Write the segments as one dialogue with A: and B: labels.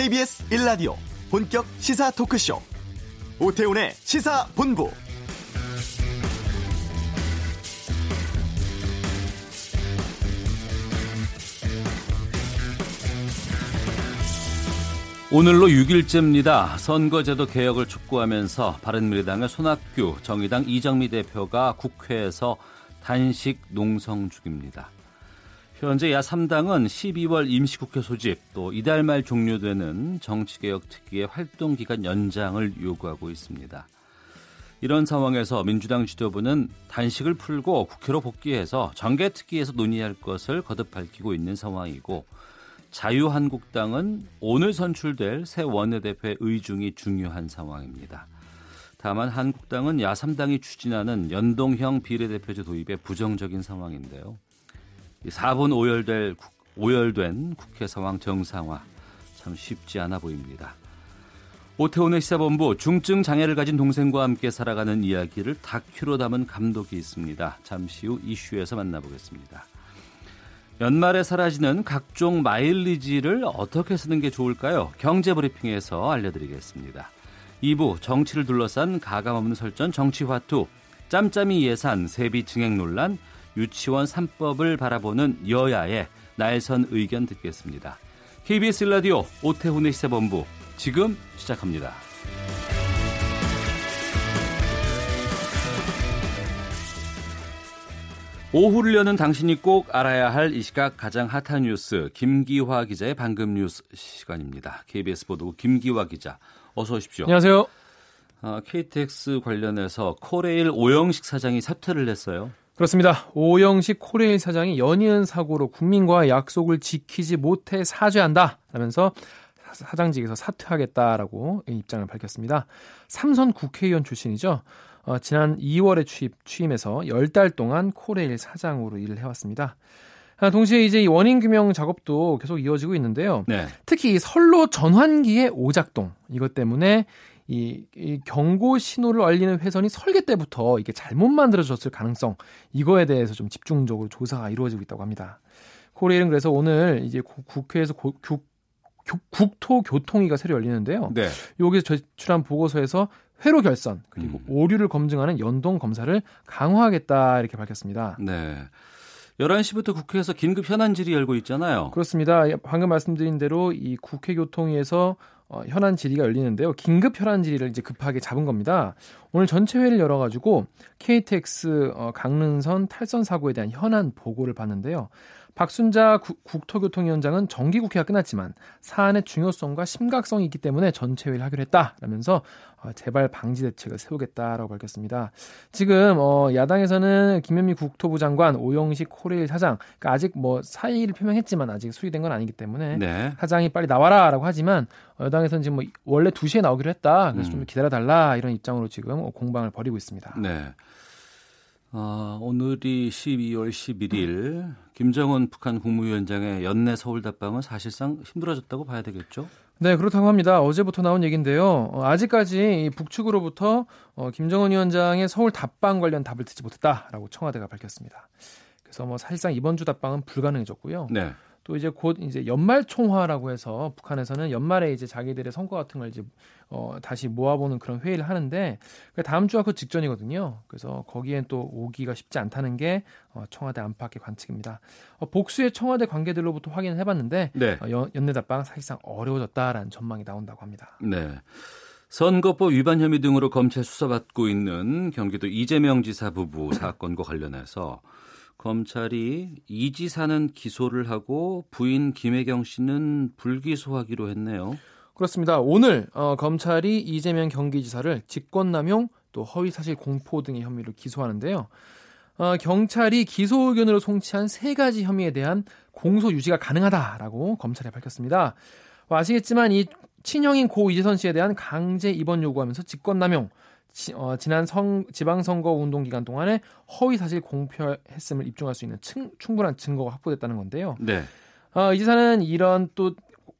A: KBS 1라디오 본격 시사 토크쇼 오태훈의 시사본부
B: 오늘로 6일째입니다. 선거제도 개혁을 촉구하면서 바른미래당의 손학규, 정의당 이정미 대표가 국회에서 단식 농성 중입니다. 현재 야3당은 12월 임시국회 소집 또 이달 말 종료되는 정치개혁 특위의 활동 기간 연장을 요구하고 있습니다. 이런 상황에서 민주당 지도부는 단식을 풀고 국회로 복귀해서 정개특위에서 논의할 것을 거듭 밝히고 있는 상황이고 자유한국당은 오늘 선출될 새 원내대표의 의중이 중요한 상황입니다. 다만 한국당은 야3당이 추진하는 연동형 비례대표제 도입에 부정적인 상황인데요. 4분 오열될, 오열된 국회 상황 정상화 참 쉽지 않아 보입니다. 오태훈의 시사본부 중증 장애를 가진 동생과 함께 살아가는 이야기를 다큐로 담은 감독이 있습니다. 잠시 후 이슈에서 만나보겠습니다. 연말에 사라지는 각종 마일리지를 어떻게 쓰는 게 좋을까요? 경제브리핑에서 알려드리겠습니다. 2부 정치를 둘러싼 가감없는 설전 정치화투 짬짬이 예산 세비 증액 논란 유치원 3법을 바라보는 여야의 날선 의견 듣겠습니다. KBS 라디오 오태훈의 시사본부 지금 시작합니다. 오후를 여는 당신이 꼭 알아야 할 이 시각 가장 핫한 뉴스 김기화 기자의 방금 뉴스 시간입니다. KBS 보도 김기화 기자 어서 오십시오.
C: 안녕하세요.
B: 어, KTX 관련해서 코레일 오영식 사장이 사퇴를 했어요.
C: 그렇습니다. 오영식 코레일 사장이 연이은 사고로 국민과 약속을 지키지 못해 사죄한다 라면서 사장직에서 사퇴하겠다라고 입장을 밝혔습니다. 삼선 국회의원 출신이죠. 어, 지난 2월에 취임, 취임해서 10달 동안 코레일 사장으로 일을 해왔습니다. 아, 동시에 이제 원인 규명 작업도 계속 이어지고 있는데요. 네. 특히 선로 전환기의 오작동 이것 때문에 이, 이 경고 신호를 알리는 회선이 설계 때부터 이게 잘못 만들어졌을 가능성 이거에 대해서 좀 집중적으로 조사가 이루어지고 있다고 합니다. 코레일은 그래서 오늘 이제 국회에서 고, 국, 국토교통위가 새로 열리는데요. 네. 여기서 제출한 보고서에서 회로 결선 그리고 음. 오류를 검증하는 연동 검사를 강화하겠다 이렇게 밝혔습니다.
B: 네. 11시부터 국회에서 긴급 현안 질의 열고 있잖아요.
C: 그렇습니다. 방금 말씀드린 대로 이 국회 교통위에서 어, 현안 질의가 열리는데요. 긴급 현안 질의를 이제 급하게 잡은 겁니다. 오늘 전체 회의를 열어가지고 KTX 어, 강릉선 탈선 사고에 대한 현안 보고를 봤는데요. 박순자 구, 국토교통위원장은 정기국회가 끝났지만 사안의 중요성과 심각성이 있기 때문에 전체 회의를 하기로 했다라면서 어, 재발 방지 대책을 세우겠다라고 밝혔습니다. 지금 어, 야당에서는 김현미 국토부 장관, 오영식 코레일 사장, 그러니까 아직 뭐 사의를 표명했지만 아직 수리된 건 아니기 때문에 네. 사장이 빨리 나와라라고 하지만 여당에서는 지금 뭐 원래 2시에 나오기로 했다. 그래서 음. 좀 기다려달라 이런 입장으로 지금 공방을 벌이고 있습니다.
B: 네. 어, 오늘이 12월 11일 김정은 북한 국무위원장의 연내 서울 답방은 사실상 힘들어졌다고 봐야 되겠죠?
C: 네, 그렇다고 합니다. 어제부터 나온 얘기인데요. 어, 아직까지 북측으로부터 어, 김정은 위원장의 서울 답방 관련 답을 듣지 못했다라고 청와대가 밝혔습니다. 그래서 뭐 사실상 이번 주 답방은 불가능해졌고요. 네. 또 이제 곧 이제 연말 총화라고 해서 북한에서는 연말에 이제 자기들의 성과 같은 걸 이제 어 다시 모아보는 그런 회의를 하는데 그 다음 주가 그 직전이거든요. 그래서 거기엔 또 오기가 쉽지 않다는 게 어, 청와대 안팎의 관측입니다. 어, 복수의 청와대 관계들로부터 확인을 해봤는데 네. 어, 연, 연내 답방 사실상 어려워졌다라는 전망이 나온다고 합니다.
B: 네. 선거법 위반 혐의 등으로 검찰 수사받고 있는 경기도 이재명 지사 부부 사건과 관련해서 검찰이 이 지사는 기소를 하고 부인 김혜경 씨는 불기소하기로 했네요.
C: 그렇습니다. 오늘 어, 검찰이 이재명 경기지사를 직권남용 또 허위사실 공포 등의 혐의로 기소하는데요. 어, 경찰이 기소 의견으로 송치한 세 가지 혐의에 대한 공소 유지가 가능하다라고 검찰에 밝혔습니다. 뭐 아시겠지만 이 친형인 고 이재선 씨에 대한 강제 입원 요구하면서 직권남용 지, 어, 지난 성, 지방선거 운동 기간 동안에 허위 사실 공표했음을 입증할 수 있는 층, 충분한 증거가 확보됐다는 건데요. 네. 어, 이 지사는 이런 또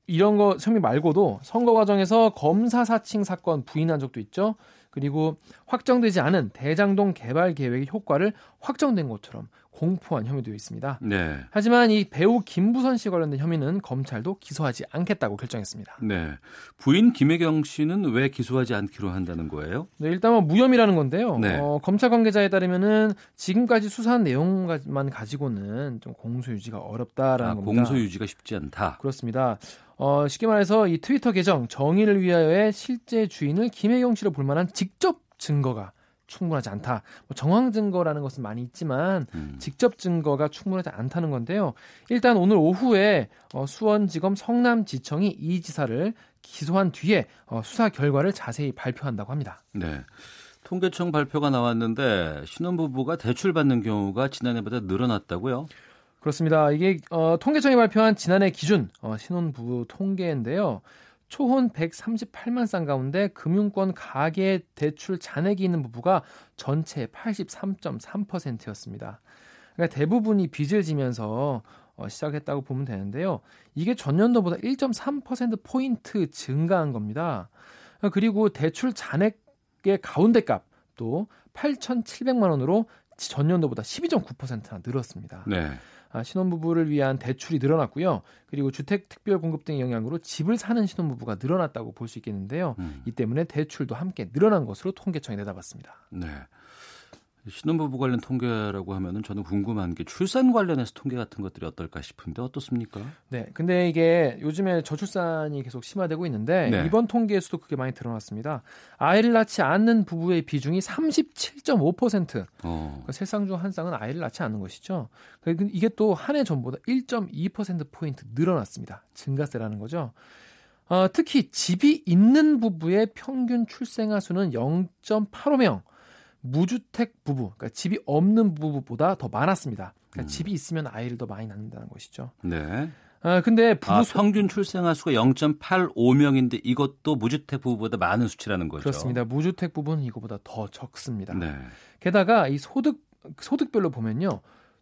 C: 이런 거 혐의 말고도 선거 과정에서 검사 사칭 사건 부인한 적도 있죠. 그리고 확정되지 않은 대장동 개발 계획의 효과를 확정된 것처럼 공포한 혐의도 있습니다.
B: 네.
C: 하지만 이 배우 김부선 씨 관련된 혐의는 검찰도 기소하지 않겠다고 결정했습니다.
B: 네. 부인 김혜경 씨는 왜 기소하지 않기로 한다는 거예요?
C: 네, 일단 은 무혐의라는 건데요.
B: 네.
C: 어, 검찰 관계자에 따르면은 지금까지 수사한 내용만 가지고는 좀 공소 유지가 어렵다라는
B: 아,
C: 겁니다.
B: 공소 유지가 쉽지 않다.
C: 그렇습니다. 어, 쉽게 말해서 이 트위터 계정 정의를 위하여의 실제 주인을 김혜경 씨로 볼 만한 직접 증거가 충분하지 않다. 뭐 정황 증거라는 것은 많이 있지만
B: 음.
C: 직접 증거가 충분하지 않다는 건데요. 일단 오늘 오후에 어, 수원지검 성남지청이 이 지사를 기소한 뒤에 어, 수사 결과를 자세히 발표한다고 합니다.
B: 네. 통계청 발표가 나왔는데 신혼부부가 대출 받는 경우가 지난해보다 늘어났다고요?
C: 그렇습니다. 이게 어, 통계청이 발표한 지난해 기준 어, 신혼부부 통계인데요. 초혼 138만 쌍 가운데 금융권 가계 대출 잔액이 있는 부부가 전체 83.3%였습니다. 그러니까 대부분이 빚을 지면서 어, 시작했다고 보면 되는데요. 이게 전년도보다 1.3% 포인트 증가한 겁니다. 그리고 대출 잔액의 가운데 값도 8,700만 원으로 전년도보다 12.9%나 늘었습니다.
B: 네.
C: 아, 신혼부부를 위한 대출이 늘어났고요. 그리고 주택 특별 공급 등의 영향으로 집을 사는 신혼부부가 늘어났다고 볼 수 있겠는데요.
B: 음.
C: 이 때문에 대출도 함께 늘어난 것으로 통계청이 내다봤습니다.
B: 네. 신혼부부 관련 통계라고 하면은 저는 궁금한 게 출산 관련해서 통계 같은 것들이 어떨까 싶은데 어떻습니까?
C: 네, 근데 이게 요즘에 저출산이 계속 심화되고 있는데
B: 네.
C: 이번 통계에서도 그게 많이 드러났습니다. 아이를 낳지 않는 부부의 비중이 37.5%.
B: 어.
C: 그러니까 세상 중 한 쌍은 아이를 낳지 않는 것이죠. 그러니까 이게 또 한 해 전보다 1.2% 포인트 늘어났습니다. 증가세라는 거죠. 어, 특히 집이 있는 부부의 평균 출생아 수는 0.85명, 무주택 부부, 그러니까 집이 없는 부부보다 더 많았습니다. 그러니까
B: 음.
C: 집이 있으면 아이를 더 많이 낳는다는 것이죠.
B: 네.
C: 아, 근데 부부
B: 아,
C: 수
B: 평균 출생아 수가 0.85명인데 이것도 무주택 부부보다 많은 수치라는 거죠.
C: 그렇습니다. 무주택 부부는 이거보다 더 적습니다.
B: 네.
C: 게다가 이 소득 소득별로 보면요.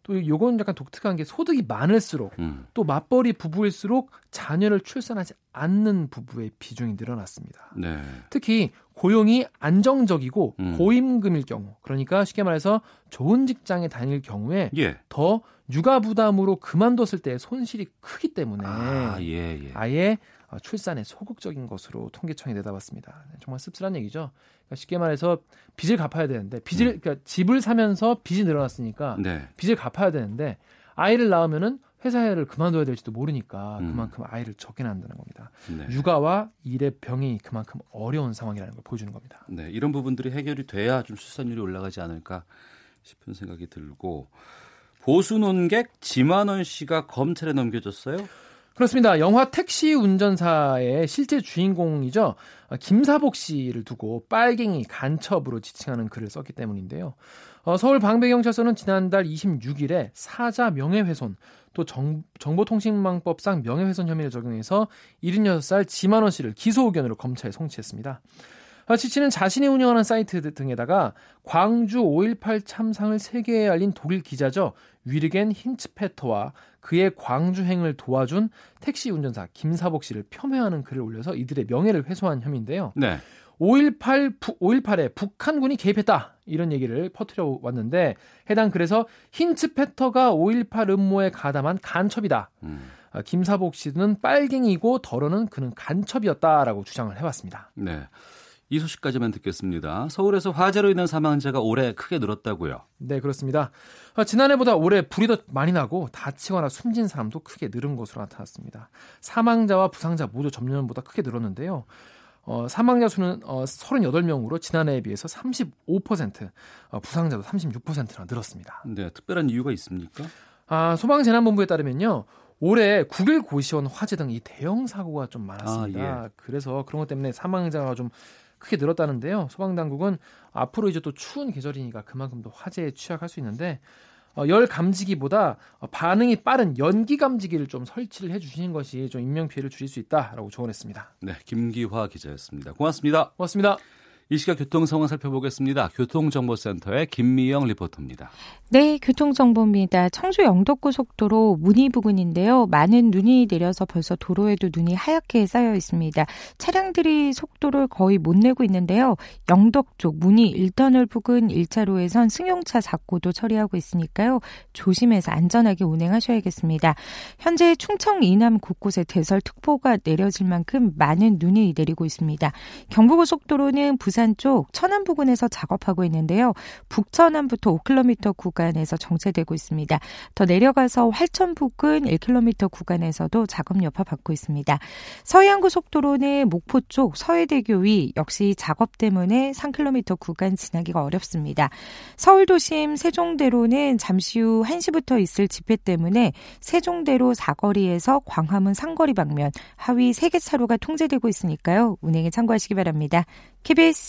C: 또 요건 약간 독특한 게 소득이 많을수록
B: 음.
C: 또 맞벌이 부부일수록 자녀를 출산하지 않는 부부의 비중이 늘어났습니다.
B: 네.
C: 특히 고용이 안정적이고
B: 음.
C: 고임금일 경우, 그러니까 쉽게 말해서 좋은 직장에 다닐 경우에
B: 예.
C: 더 육아 부담으로 그만뒀을 때 손실이 크기 때문에
B: 아, 예, 예.
C: 아예 어, 출산에 소극적인 것으로 통계청이 내다봤습니다. 정말 씁쓸한 얘기죠. 그러니까 쉽게 말해서 빚을 갚아야 되는데 빚을 그러니까 집을 사면서 빚이 늘어났으니까
B: 음. 네.
C: 빚을 갚아야 되는데 아이를 낳으면은 회사를 그만둬야 될지도 모르니까
B: 음.
C: 그만큼 아이를 적게 낳는다는 겁니다.
B: 네.
C: 육아와 일의 병이 그만큼 어려운 상황이라는 걸 보여주는 겁니다.
B: 네, 이런 부분들이 해결이 돼야 좀 출산율이 올라가지 않을까 싶은 생각이 들고 보수 논객 지만원 씨가 검찰에 넘겨졌어요.
C: 그렇습니다. 영화 택시 운전사의 실제 주인공이죠. 어, 김사복 씨를 두고 빨갱이 간첩으로 지칭하는 글을 썼기 때문인데요. 어, 서울 방배경찰서는 지난달 26일에 사자 명예훼손 또 정, 정보통신망법상 명예훼손 혐의를 적용해서 76살 지만원 씨를 기소 의견으로 검찰에 송치했습니다. 어, 지치는 자신이 운영하는 사이트 등에다가 광주 5.18 참상을 세계에 알린 독일 기자죠. 위르겐 힌츠페터와 그의 광주행을 도와준 택시 운전사 김사복 씨를 폄훼하는 글을 올려서 이들의 명예를 훼손한 혐의인데요.
B: 네.
C: 5.18, 5.18에 북한군이 개입했다. 이런 얘기를 퍼뜨려 왔는데 해당 글에서 힌츠페터가 5.18 음모에 가담한 간첩이다.
B: 음,
C: 아, 김사복 씨는 빨갱이고 더러는 그는 간첩이었다라고 주장을 해왔습니다.
B: 네. 이 소식까지만 듣겠습니다. 서울에서 화재로 인한 사망자가 올해 크게 늘었다고요.
C: 네, 그렇습니다. 아, 지난해보다 올해 불이 더 많이 나고 다치거나 숨진 사람도 크게 늘은 것으로 나타났습니다. 사망자와 부상자 모두 전년보다 크게 늘었는데요. 어, 사망자 수는 어, 38명으로 지난해에 비해서 35%, 어, 부상자도 36%나 늘었습니다.
B: 네, 특별한 이유가 있습니까?
C: 아, 소방재난본부에 따르면요. 올해 9일 고시원 화재 등 이 대형 사고가 좀 많았습니다.
B: 아,
C: 그래서 그런 것 때문에 사망자가 좀 크게 늘었다는데요. 소방당국은 앞으로 이제 또 추운 계절이니까 그만큼 더 화재에 취약할 수 있는데 어, 열 감지기보다 어, 반응이 빠른 연기 감지기를 좀 설치를 해주시는 것이 좀 인명 피해를 줄일 수 있다라고 조언했습니다.
B: 네, 김기화 기자였습니다. 고맙습니다.
C: 고맙습니다.
B: 이 시각 교통 상황 살펴보겠습니다. 교통정보센터의 김미영 리포터입니다.
D: 네, 교통정보입니다. 청주 영덕고속도로 문의 부근인데요. 많은 눈이 내려서 벌써 도로에도 눈이 하얗게 쌓여 있습니다. 차량들이 속도를 거의 못 내고 있는데요. 영덕 쪽 문의 1터널 부근 1차로에선 승용차 사고도 처리하고 있으니까요. 조심해서 안전하게 운행하셔야겠습니다. 현재 충청 이남 곳곳에 대설특보가 내려질 만큼 많은 눈이 내리고 있습니다. 경부고속도로는 부산 쪽 천안 부근에서 작업하고 있는데요. 북천안부터 5km 구간 구간에서 정체되고 있습니다. 더 내려가서 활천 부근 1km 구간에서도 작업 여파 받고 있습니다. 서해안고속도로는 목포 쪽 서해대교 위 역시 작업 때문에 3km 구간 지나기가 어렵습니다. 서울 도심 세종대로는 잠시 후 1시부터 있을 집회 때문에 세종대로 사거리에서 광화문 상거리 방면 하위 3개 차로가 통제되고 있으니까요. 운행에 참고하시기 바랍니다. KBS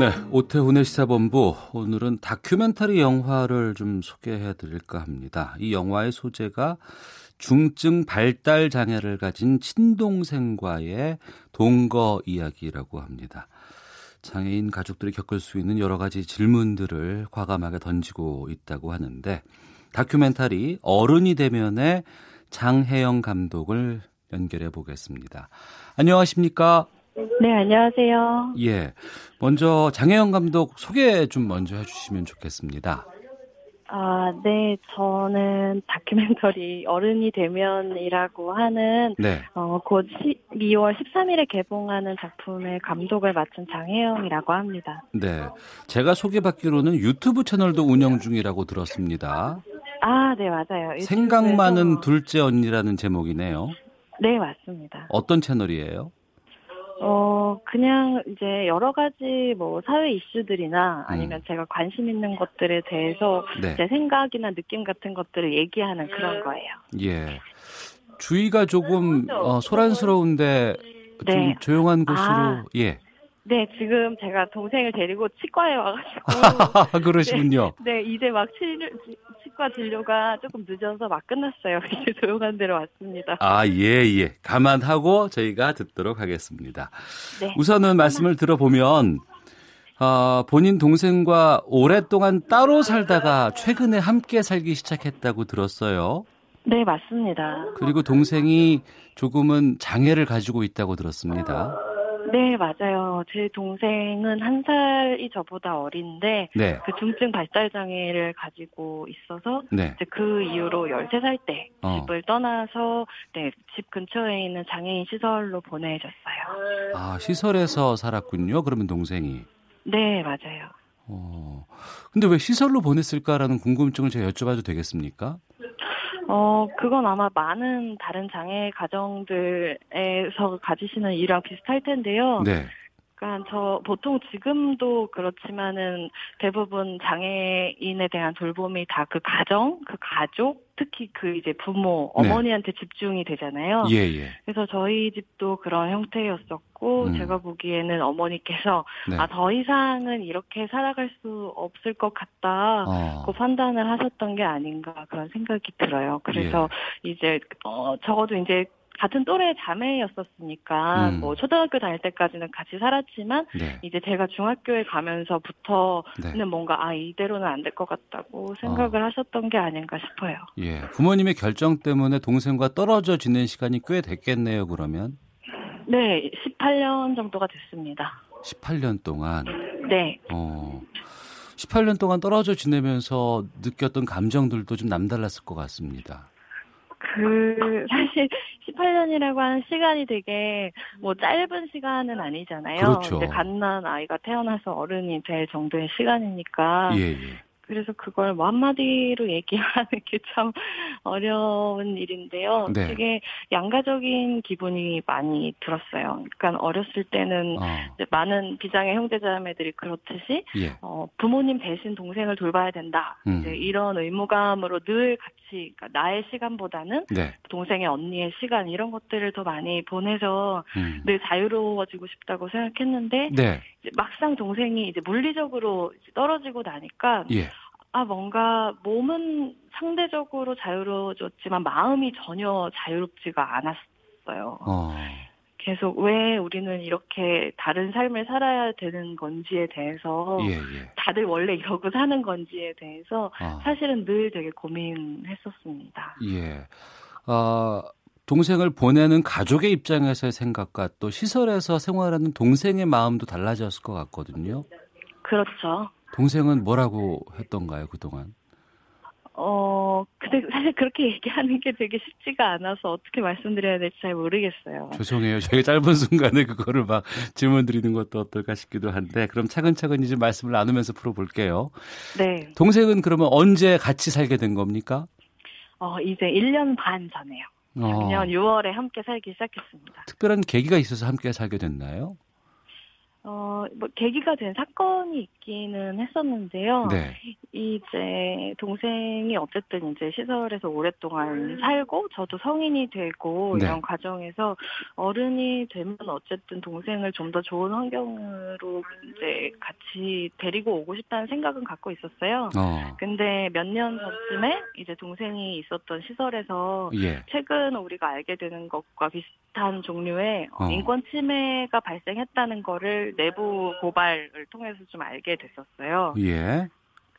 B: 네, 오태훈의 시사본부 오늘은 다큐멘터리 영화를 좀 소개해 드릴까 합니다. 이 영화의 소재가 중증 발달 장애를 가진 친동생과의 동거 이야기라고 합니다. 장애인 가족들이 겪을 수 있는 여러 가지 질문들을 과감하게 던지고 있다고 하는데 다큐멘터리 어른이 되면의 장혜영 감독을 연결해 보겠습니다. 안녕하십니까?
E: 네, 안녕하세요.
B: 예. 먼저 장혜영 감독 소개 좀 먼저 해주시면 좋겠습니다.
E: 아, 네. 저는 다큐멘터리 어른이 되면이라고 하는
B: 네.
E: 어, 곧 12월 13일에 개봉하는 작품의 감독을 맡은 장혜영이라고 합니다.
B: 네. 제가 소개받기로는 유튜브 채널도 운영 중이라고 들었습니다.
E: 아, 네, 맞아요.
B: 생각
E: 유튜브에서-
B: 많은 둘째 언니라는 제목이네요.
E: 네, 맞습니다.
B: 어떤 채널이에요?
E: 어, 그냥 이제 여러 가지 뭐 사회 이슈들이나 아니면 제가 관심 있는 것들에 대해서
B: 음. 네.
E: 제 생각이나 느낌 같은 것들을 얘기하는 그런 거예요.
B: 예. 주위가 조금 어, 소란스러운데 좀
E: 네.
B: 조용한 곳으로
E: 아.
B: 예.
E: 네, 지금 제가 동생을 데리고 치과에 와가지고
B: 그러시군요.
E: 네, 이제 막 치료, 치- 치과 진료가 조금 늦어서 막 끝났어요. 이제 조용한 데로 왔습니다.
B: 아, 예, 예. 감안하고 저희가 듣도록 하겠습니다.
E: 네.
B: 우선은 말씀을 들어보면 어, 본인 동생과 오랫동안 따로 살다가 최근에 함께 살기 시작했다고 들었어요.
E: 네, 맞습니다.
B: 그리고 동생이 조금은 장애를 가지고 있다고 들었습니다.
E: 네, 맞아요. 제 동생은 한 살이 저보다 어린데
B: 네.
E: 그 중증 발달 장애를 가지고 있어서
B: 네.
E: 이제 그 이후로 13살 때
B: 어.
E: 집을 떠나서 네, 집 근처에 있는 장애인 시설로 보내졌어요.
B: 아, 시설에서 살았군요. 그러면 동생이.
E: 네, 맞아요.
B: 어. 근데 왜 시설로 보냈을까라는 궁금증을 제가 여쭤봐도 되겠습니까?
E: 어, 그건 아마 많은 다른 장애 가정들에서 가지시는 일이랑 비슷할 텐데요.
B: 네.
E: 그러니까 저 보통 지금도 그렇지만은 대부분 장애인에 대한 돌봄이 다 그 가정, 그 가족, 특히 그 이제 부모,
B: 네.
E: 어머니한테 집중이 되잖아요.
B: 예, 예.
E: 그래서 저희 집도 그런 형태였었고
B: 음.
E: 제가 보기에는 어머니께서
B: 네.
E: 아더 이상은 이렇게 살아갈 수 없을 것 같다.
B: 어.
E: 그 판단을 하셨던 게 아닌가 그런 생각이 들어요. 그래서
B: 예.
E: 이제 어 적어도 이제 같은 또래 자매였었으니까
B: 음.
E: 뭐 초등학교 다닐 때까지는 같이 살았지만
B: 네.
E: 이제 제가 중학교에 가면서부터는
B: 네.
E: 뭔가 아 이대로는 안 될 것 같다고 생각을 하셨던 게 아닌가 싶어요.
B: 예. 부모님의 결정 때문에 동생과 떨어져 지낸 시간이 꽤 됐겠네요, 그러면.
E: 네, 18년 정도가 됐습니다.
B: 18년 동안.
E: 네.
B: 어. 18년 동안 떨어져 지내면서 느꼈던 감정들도 좀 남달랐을 것 같습니다.
E: 그 사실 18년이라고 하는 시간이 되게 뭐 짧은 시간은 아니잖아요.
B: 그렇죠.
E: 이제 갓난 아이가 태어나서 어른이 될 정도의 시간이니까
B: 예, 예.
E: 그래서 그걸 뭐 한마디로 얘기하는 게 참 어려운 일인데요.
B: 네.
E: 되게 양가적인 기분이 많이 들었어요. 그러니까 어렸을 때는
B: 어,
E: 많은 비장의 형제자매들이 그렇듯이
B: 예.
E: 어, 부모님 대신 동생을 돌봐야 된다.
B: 음.
E: 이제 이런 의무감으로 늘 같이 그러니까 나의 시간보다는
B: 네.
E: 동생의 언니의 시간 이런 것들을 더 많이 보내서
B: 음.
E: 늘 자유로워지고 싶다고 생각했는데
B: 네.
E: 막상 동생이 이제 물리적으로 이제 떨어지고 나니까
B: 예.
E: 아 뭔가 몸은 상대적으로 자유로워졌지만 마음이 전혀 자유롭지가 않았어요.
B: 어.
E: 계속 왜 우리는 이렇게 다른 삶을 살아야 되는 건지에 대해서
B: 예, 예.
E: 다들 원래 이러고 사는 건지에 대해서
B: 어.
E: 사실은 늘 되게 고민했었습니다.
B: 예. 아, 동생을 보내는 가족의 입장에서의 생각과 또 시설에서 생활하는 동생의 마음도 달라졌을 것 같거든요.
E: 그렇죠.
B: 동생은 뭐라고 했던가요, 그동안?
E: 어, 근데 사실 그렇게 얘기하는 게 되게 쉽지가 않아서 어떻게 말씀드려야 될지 잘 모르겠어요.
B: 죄송해요. 저희 짧은 순간에 그거를 막 질문 드리는 것도 어떨까 싶기도 한데, 그럼 차근차근 이제 말씀을 나누면서 풀어볼게요.
E: 네.
B: 동생은 그러면 언제 같이 살게 된 겁니까?
E: 어, 이제 1년 반 전에요.
B: 어,
E: 작년 6월에 함께 살기 시작했습니다.
B: 특별한 계기가 있어서 함께 살게 됐나요?
E: 어, 뭐, 계기가 된 사건이 있기는 했었는데요.
B: 네.
E: 이제 동생이 어쨌든 이제 시설에서 오랫동안 살고 저도 성인이 되고
B: 네.
E: 이런 과정에서 어른이 되면 어쨌든 동생을 좀 더 좋은 환경으로 이제 같이 데리고 오고 싶다는 생각은 갖고 있었어요.
B: 어,
E: 근데 몇 년 전쯤에 이제 동생이 있었던 시설에서
B: 예.
E: 최근 우리가 알게 되는 것과 비슷한 종류의 어,
B: 어.
E: 인권 침해가 발생했다는 거를 내부 고발을 통해서 좀 알게 됐었어요.
B: 예.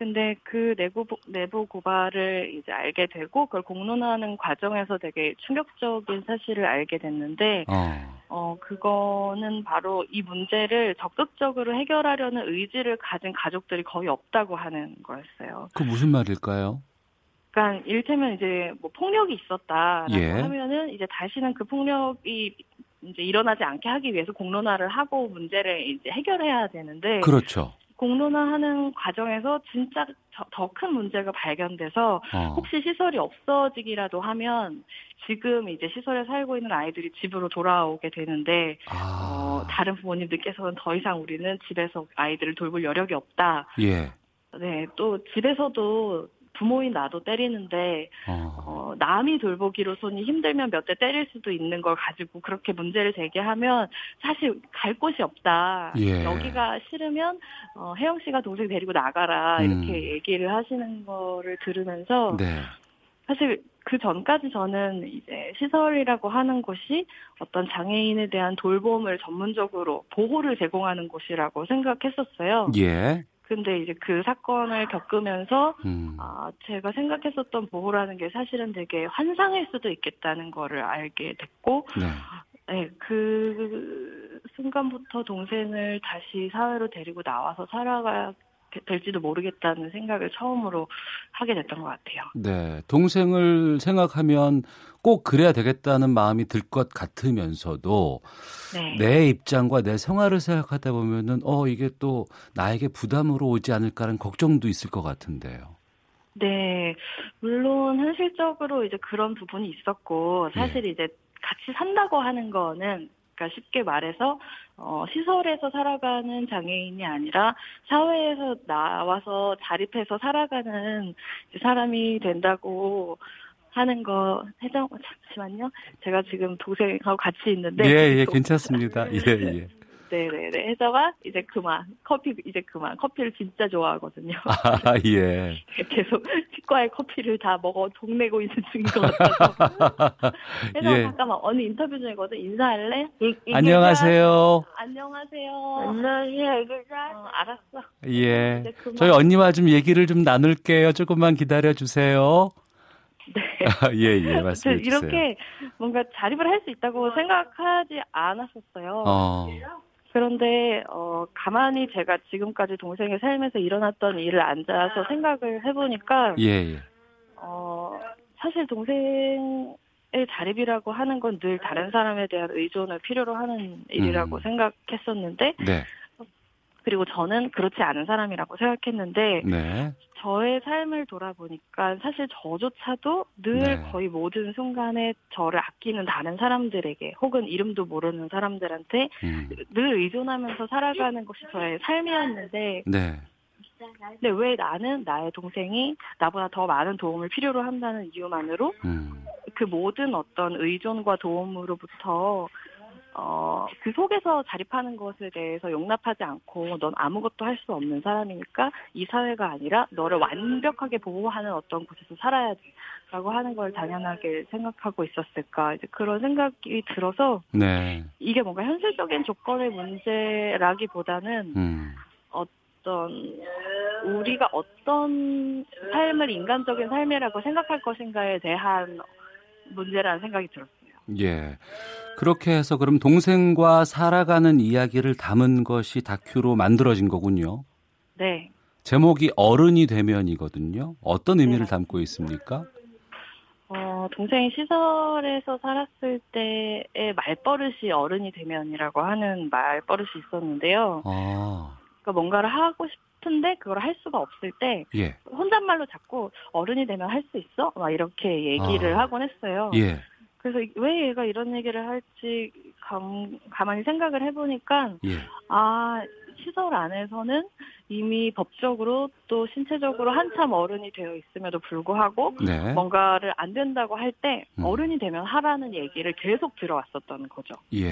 E: 근데 그 내부 내부 고발을 이제 알게 되고 그걸 공론화하는 과정에서 되게 충격적인 사실을 알게 됐는데
B: 어,
E: 어 그거는 바로 이 문제를 적극적으로 해결하려는 의지를 가진 가족들이 거의 없다고 하는 거였어요.
B: 그 무슨 말일까요?
E: 그러니까 이를테면 이제 뭐 폭력이 있었다라고
B: 예.
E: 하면은 이제 다시는 그 폭력이 이제 일어나지 않게 하기 위해서 공론화를 하고 문제를 이제 해결해야 되는데
B: 그렇죠.
E: 공론화하는 과정에서 진짜 더 큰 문제가 발견돼서
B: 어,
E: 혹시 시설이 없어지기라도 하면 지금 이제 시설에 살고 있는 아이들이 집으로 돌아오게 되는데 어,
B: 아,
E: 다른 부모님들께서는 더 이상 우리는 집에서 아이들을 돌볼 여력이 없다.
B: 예.
E: 네, 또 집에서도 부모인 나도 때리는데
B: 어,
E: 어, 남이 돌보기로서는 힘들면 몇 대 때릴 수도 있는 걸 가지고 그렇게 문제를 제기하면 사실 갈 곳이 없다.
B: 예.
E: 여기가 싫으면 어, 혜영 씨가 동생 데리고 나가라
B: 음.
E: 이렇게 얘기를 하시는 거를 들으면서
B: 네.
E: 사실 그 전까지 저는 이제 시설이라고 하는 곳이 어떤 장애인에 대한 돌봄을 전문적으로 보호를 제공하는 곳이라고 생각했었어요.
B: 예.
E: 근데 이제 그 사건을 겪으면서
B: 음.
E: 아, 제가 생각했었던 보호라는 게 사실은 되게 환상일 수도 있겠다는 거를 알게 됐고,
B: 네.
E: 네, 그 순간부터 동생을 다시 사회로 데리고 나와서 살아가야 될지도 모르겠다는 생각을 처음으로 하게 됐던 것 같아요.
B: 네. 동생을 생각하면 꼭 그래야 되겠다는 마음이 들 것 같으면서도
E: 네.
B: 내 입장과 내 생활을 생각하다 보면은 어 이게 또 나에게 부담으로 오지 않을까라는 걱정도 있을 것 같은데요.
E: 네, 물론 현실적으로 이제 그런 부분이 있었고 사실 이제 같이 산다고 하는 거는 그러니까 쉽게 말해서 어, 시설에서 살아가는 장애인이 아니라 사회에서 나와서 자립해서 살아가는 사람이 된다고 하는 거 해정 잠시만요. 제가 지금 동생하고 같이 있는데
B: 예, 예,
E: 또-
B: 괜찮습니다. 예, 예.
E: 네네네. 혜정아 이제 그만 커피 이제 그만 커피를 진짜 좋아하거든요.
B: 아, 예.
E: 계속 치과에 커피를 다 먹어 동내고 있는 중인 것 같아서. 혜정아
B: 예.
E: 잠깐만 언니 인터뷰 중이거든 인사할래?
B: 안녕하세요.
E: 안녕하세요. 안녕하세요. 어, 알았어.
B: 예. 저희 언니와 좀 얘기를 좀 나눌게요. 조금만 기다려 주세요.
E: 네.
B: 예, 예. 주세요.
E: 이렇게 뭔가 자립을 할 수 있다고 생각하지 않았었어요.
B: 어.
E: 그런데 어 가만히 제가 지금까지 동생의 삶에서 일어났던 일을 앉아서 생각을 해보니까
B: 예, 예.
E: 어 사실 동생의 자립이라고 하는 건 늘 다른 사람에 대한 의존을 필요로 하는 일이라고
B: 음.
E: 생각했었는데
B: 네.
E: 그리고 저는 그렇지 않은 사람이라고 생각했는데
B: 네.
E: 저의 삶을 돌아보니까 사실 저조차도 늘
B: 네.
E: 거의 모든 순간에 저를 아끼는 다른 사람들에게 혹은 이름도 모르는 사람들한테
B: 음.
E: 늘 의존하면서 살아가는 것이 저의 삶이었는데
B: 네.
E: 근데 왜 나는 나의 동생이 나보다 더 많은 도움을 필요로 한다는 이유만으로
B: 음.
E: 그 모든 어떤 의존과 도움으로부터 어, 그 속에서 자립하는 것에 대해서 용납하지 않고 넌 아무것도 할 수 없는 사람이니까 이 사회가 아니라 너를 완벽하게 보호하는 어떤 곳에서 살아야 돼. 라고 하는 걸 당연하게 생각하고 있었을까. 이제 그런 생각이 들어서
B: 네.
E: 이게 뭔가 현실적인 조건의 문제라기보다는
B: 음.
E: 어떤 우리가 어떤 삶을 인간적인 삶이라고 생각할 것인가에 대한 문제라는 생각이 들었어요.
B: 예. 그렇게 해서 그럼 동생과 살아가는 이야기를 담은 것이 다큐로 만들어진 거군요.
E: 네.
B: 제목이 어른이 되면이거든요. 어떤 의미를
E: 네.
B: 담고 있습니까?
E: 어, 동생이 시설에서 살았을 때의 말버릇이 어른이 되면이라고 하는 말버릇이 있었는데요.
B: 아,
E: 그러니까 뭔가를 하고 싶은데 그걸 할 수가 없을 때
B: 예.
E: 혼잣말로 자꾸 어른이 되면 할 수 있어? 막 이렇게 얘기를
B: 아.
E: 하곤 했어요.
B: 예.
E: 그래서 왜 얘가 이런 얘기를 할지 감, 가만히 생각을 해보니까
B: 예.
E: 아 시설 안에서는 이미 법적으로 또 신체적으로 한참 어른이 되어 있음에도 불구하고
B: 네.
E: 뭔가를 안 된다고 할때
B: 음.
E: 어른이 되면 하라는 얘기를 계속 들어왔었던 거죠.
B: 예.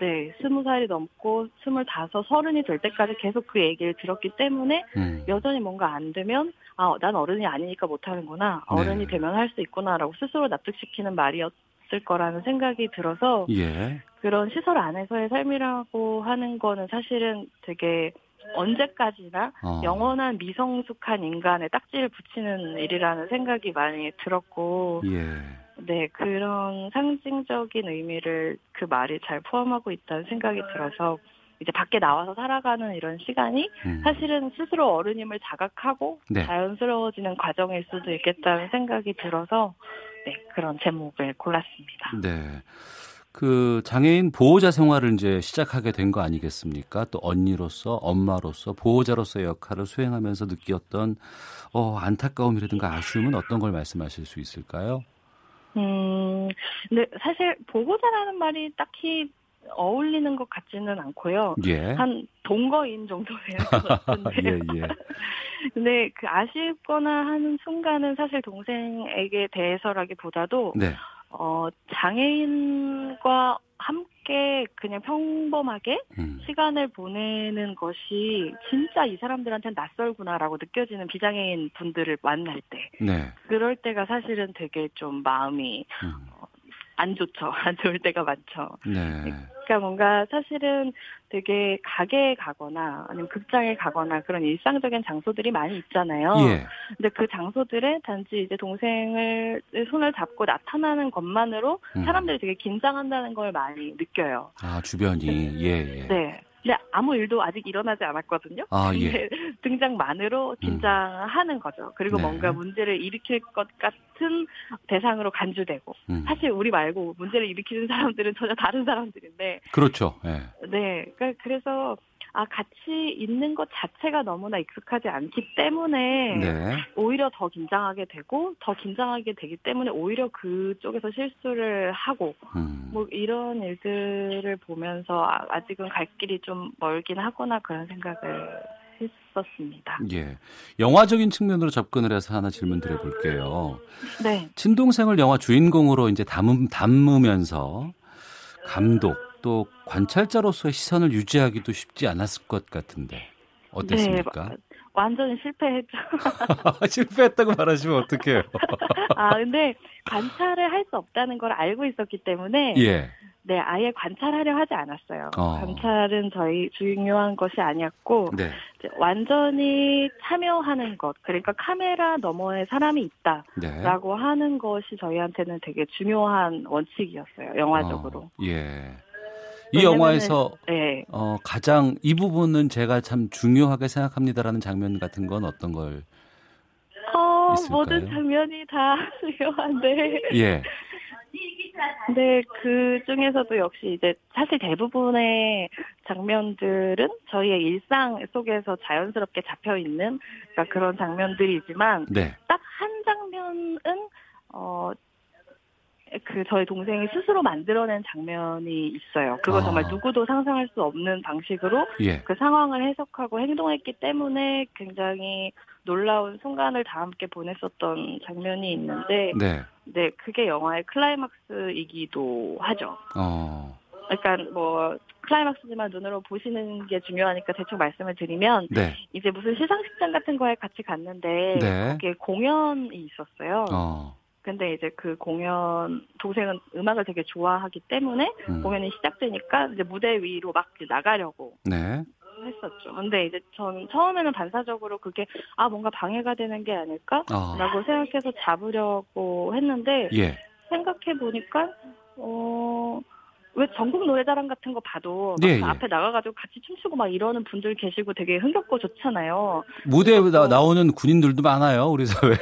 E: 네, 스무 살이 넘고 스물다섯, 서른이 될 때까지 계속 그 얘기를 들었기 때문에
B: 음.
E: 여전히 뭔가 안 되면 아, 난 어른이 아니니까 못하는구나.
B: 네.
E: 어른이 되면 할 수 있구나라고 스스로 납득시키는 말이었 을 거라는 생각이 들어서
B: 예.
E: 그런 시설 안에서의 삶이라고 하는 거는 사실은 되게 언제까지나
B: 어.
E: 영원한 미성숙한 인간에 딱지를 붙이는 일이라는 생각이 많이 들었고,
B: 예.
E: 네, 그런 상징적인 의미를 그 말이 잘 포함하고 있다는 생각이 들어서, 이제 밖에 나와서 살아가는 이런 시간이
B: 음.
E: 사실은 스스로 어른임을 자각하고
B: 네.
E: 자연스러워지는 과정일 수도 있겠다는 생각이 들어서, 네, 그런 제목을 골랐습니다.
B: 네. 그 장애인 보호자 생활을 이제 시작하게 된 거 아니겠습니까? 또 언니로서 엄마로서 보호자로서의 역할을 수행하면서 느꼈던 어, 안타까움이라든가 아쉬움은 어떤 걸 말씀하실 수 있을까요?
E: 음, 근데 사실 보호자라는 말이 딱히 어울리는 것 같지는 않고요.
B: 예.
E: 한 동거인 정도 되는 것.
B: 예, 예.
E: 근데 그 아쉽거나 하는 순간은 사실 동생에게 대해서라기보다도
B: 네.
E: 어 장애인과 함께 그냥 평범하게
B: 음.
E: 시간을 보내는 것이 진짜 이 사람들한테는 낯설구나라고 느껴지는 비장애인 분들을 만날 때
B: 네.
E: 그럴 때가 사실은 되게 좀 마음이
B: 음.
E: 안 좋죠. 안 좋을 때가 많죠.
B: 네.
E: 그러니까 뭔가 사실은 되게 가게에 가거나 아니면 극장에 가거나 그런 일상적인 장소들이 많이 있잖아요.
B: 예.
E: 근데 그 장소들에 단지 이제 동생을 손을 잡고 나타나는 것만으로
B: 음.
E: 사람들이 되게 긴장한다는 걸 많이 느껴요.
B: 아, 주변이 예, 예.
E: 네. 근데 아무 일도 아직 일어나지 않았거든요.
B: 아, 예.
E: 등장만으로 긴장하는 거죠. 그리고
B: 네.
E: 뭔가 문제를 일으킬 것 같은 대상으로 간주되고
B: 음.
E: 사실 우리 말고 문제를 일으키는 사람들은 전혀 다른 사람들인데
B: 그렇죠. 예.
E: 네, 그러니까 그래서 아 같이 있는 것 자체가 너무나 익숙하지 않기 때문에
B: 네.
E: 오히려 더 긴장하게 되고 더 긴장하게 되기 때문에 오히려 그쪽에서 실수를 하고
B: 음.
E: 뭐 이런 일들을 보면서 아- 아직은 갈 길이 좀 멀긴 하구나 그런 생각을 했었습니다.
B: 예. 영화적인 측면으로 접근을 해서 하나 질문 드려볼게요.
E: 네,
B: 친동생을 영화 주인공으로 이제 담으면서 감독 또 관찰자로서의 시선을 유지하기도 쉽지 않았을 것 같은데 어땠습니까?
E: 네, 완전히 실패했죠.
B: 실패했다고 말하시면 어떡해요?
E: 아 근데 관찰을 할 수 없다는 걸 알고 있었기 때문에
B: 예.
E: 네, 아예 관찰하려 하지 않았어요.
B: 어.
E: 관찰은 저희 중요한 것이 아니었고,
B: 네.
E: 완전히 참여하는 것, 그러니까 카메라 너머에 사람이
B: 네.
E: 있다라고 하는 것이 저희한테는 되게 중요한 원칙이었어요, 영화적으로.
B: 어, 예. 이 영화에서
E: 네.
B: 어, 가장 이 부분은 제가 참 중요하게 생각합니다라는 장면 같은 건 어떤 걸
E: 어,
B: 있을까요?
E: 모든 장면이 다 중요한데.
B: 예.
E: 근데 그 중에서도 역시 이제 사실 대부분의 장면들은 저희의 일상 속에서 자연스럽게 잡혀 있는 그러니까 그런 장면들이지만
B: 네.
E: 딱한 장면은 어. 그 저희 동생이 스스로 만들어낸 장면이 있어요. 그거
B: 아.
E: 정말 누구도 상상할 수 없는 방식으로
B: 예.
E: 그 상황을 해석하고 행동했기 때문에 굉장히 놀라운 순간을 다 함께 보냈었던 장면이 있는데,
B: 네.
E: 네, 그게 영화의 클라이막스이기도 하죠.
B: 어.
E: 그러니까 뭐 클라이막스지만 눈으로 보시는 게 중요하니까 대충 말씀을 드리면
B: 네.
E: 이제 무슨 시상식장 같은 거에 같이 갔는데
B: 네.
E: 거기에 공연이 있었어요.
B: 어.
E: 근데 이제 그 공연 동생은 음악을 되게 좋아하기 때문에
B: 음.
E: 공연이 시작되니까 이제 무대 위로 막 나가려고
B: 네.
E: 했었죠. 근데 이제 전 처음에는 반사적으로 그게 아 뭔가 방해가 되는 게 아닐까라고
B: 어.
E: 생각해서 잡으려고 했는데
B: 예.
E: 생각해 보니까 어. 왜 전국 노래자랑 같은 거 봐도 막
B: 예,
E: 그
B: 예.
E: 앞에 나가가지고 같이 춤추고 막 이러는 분들 계시고 되게 흥겹고 좋잖아요.
B: 무대에 나, 나오는 군인들도 많아요, 우리 사회에.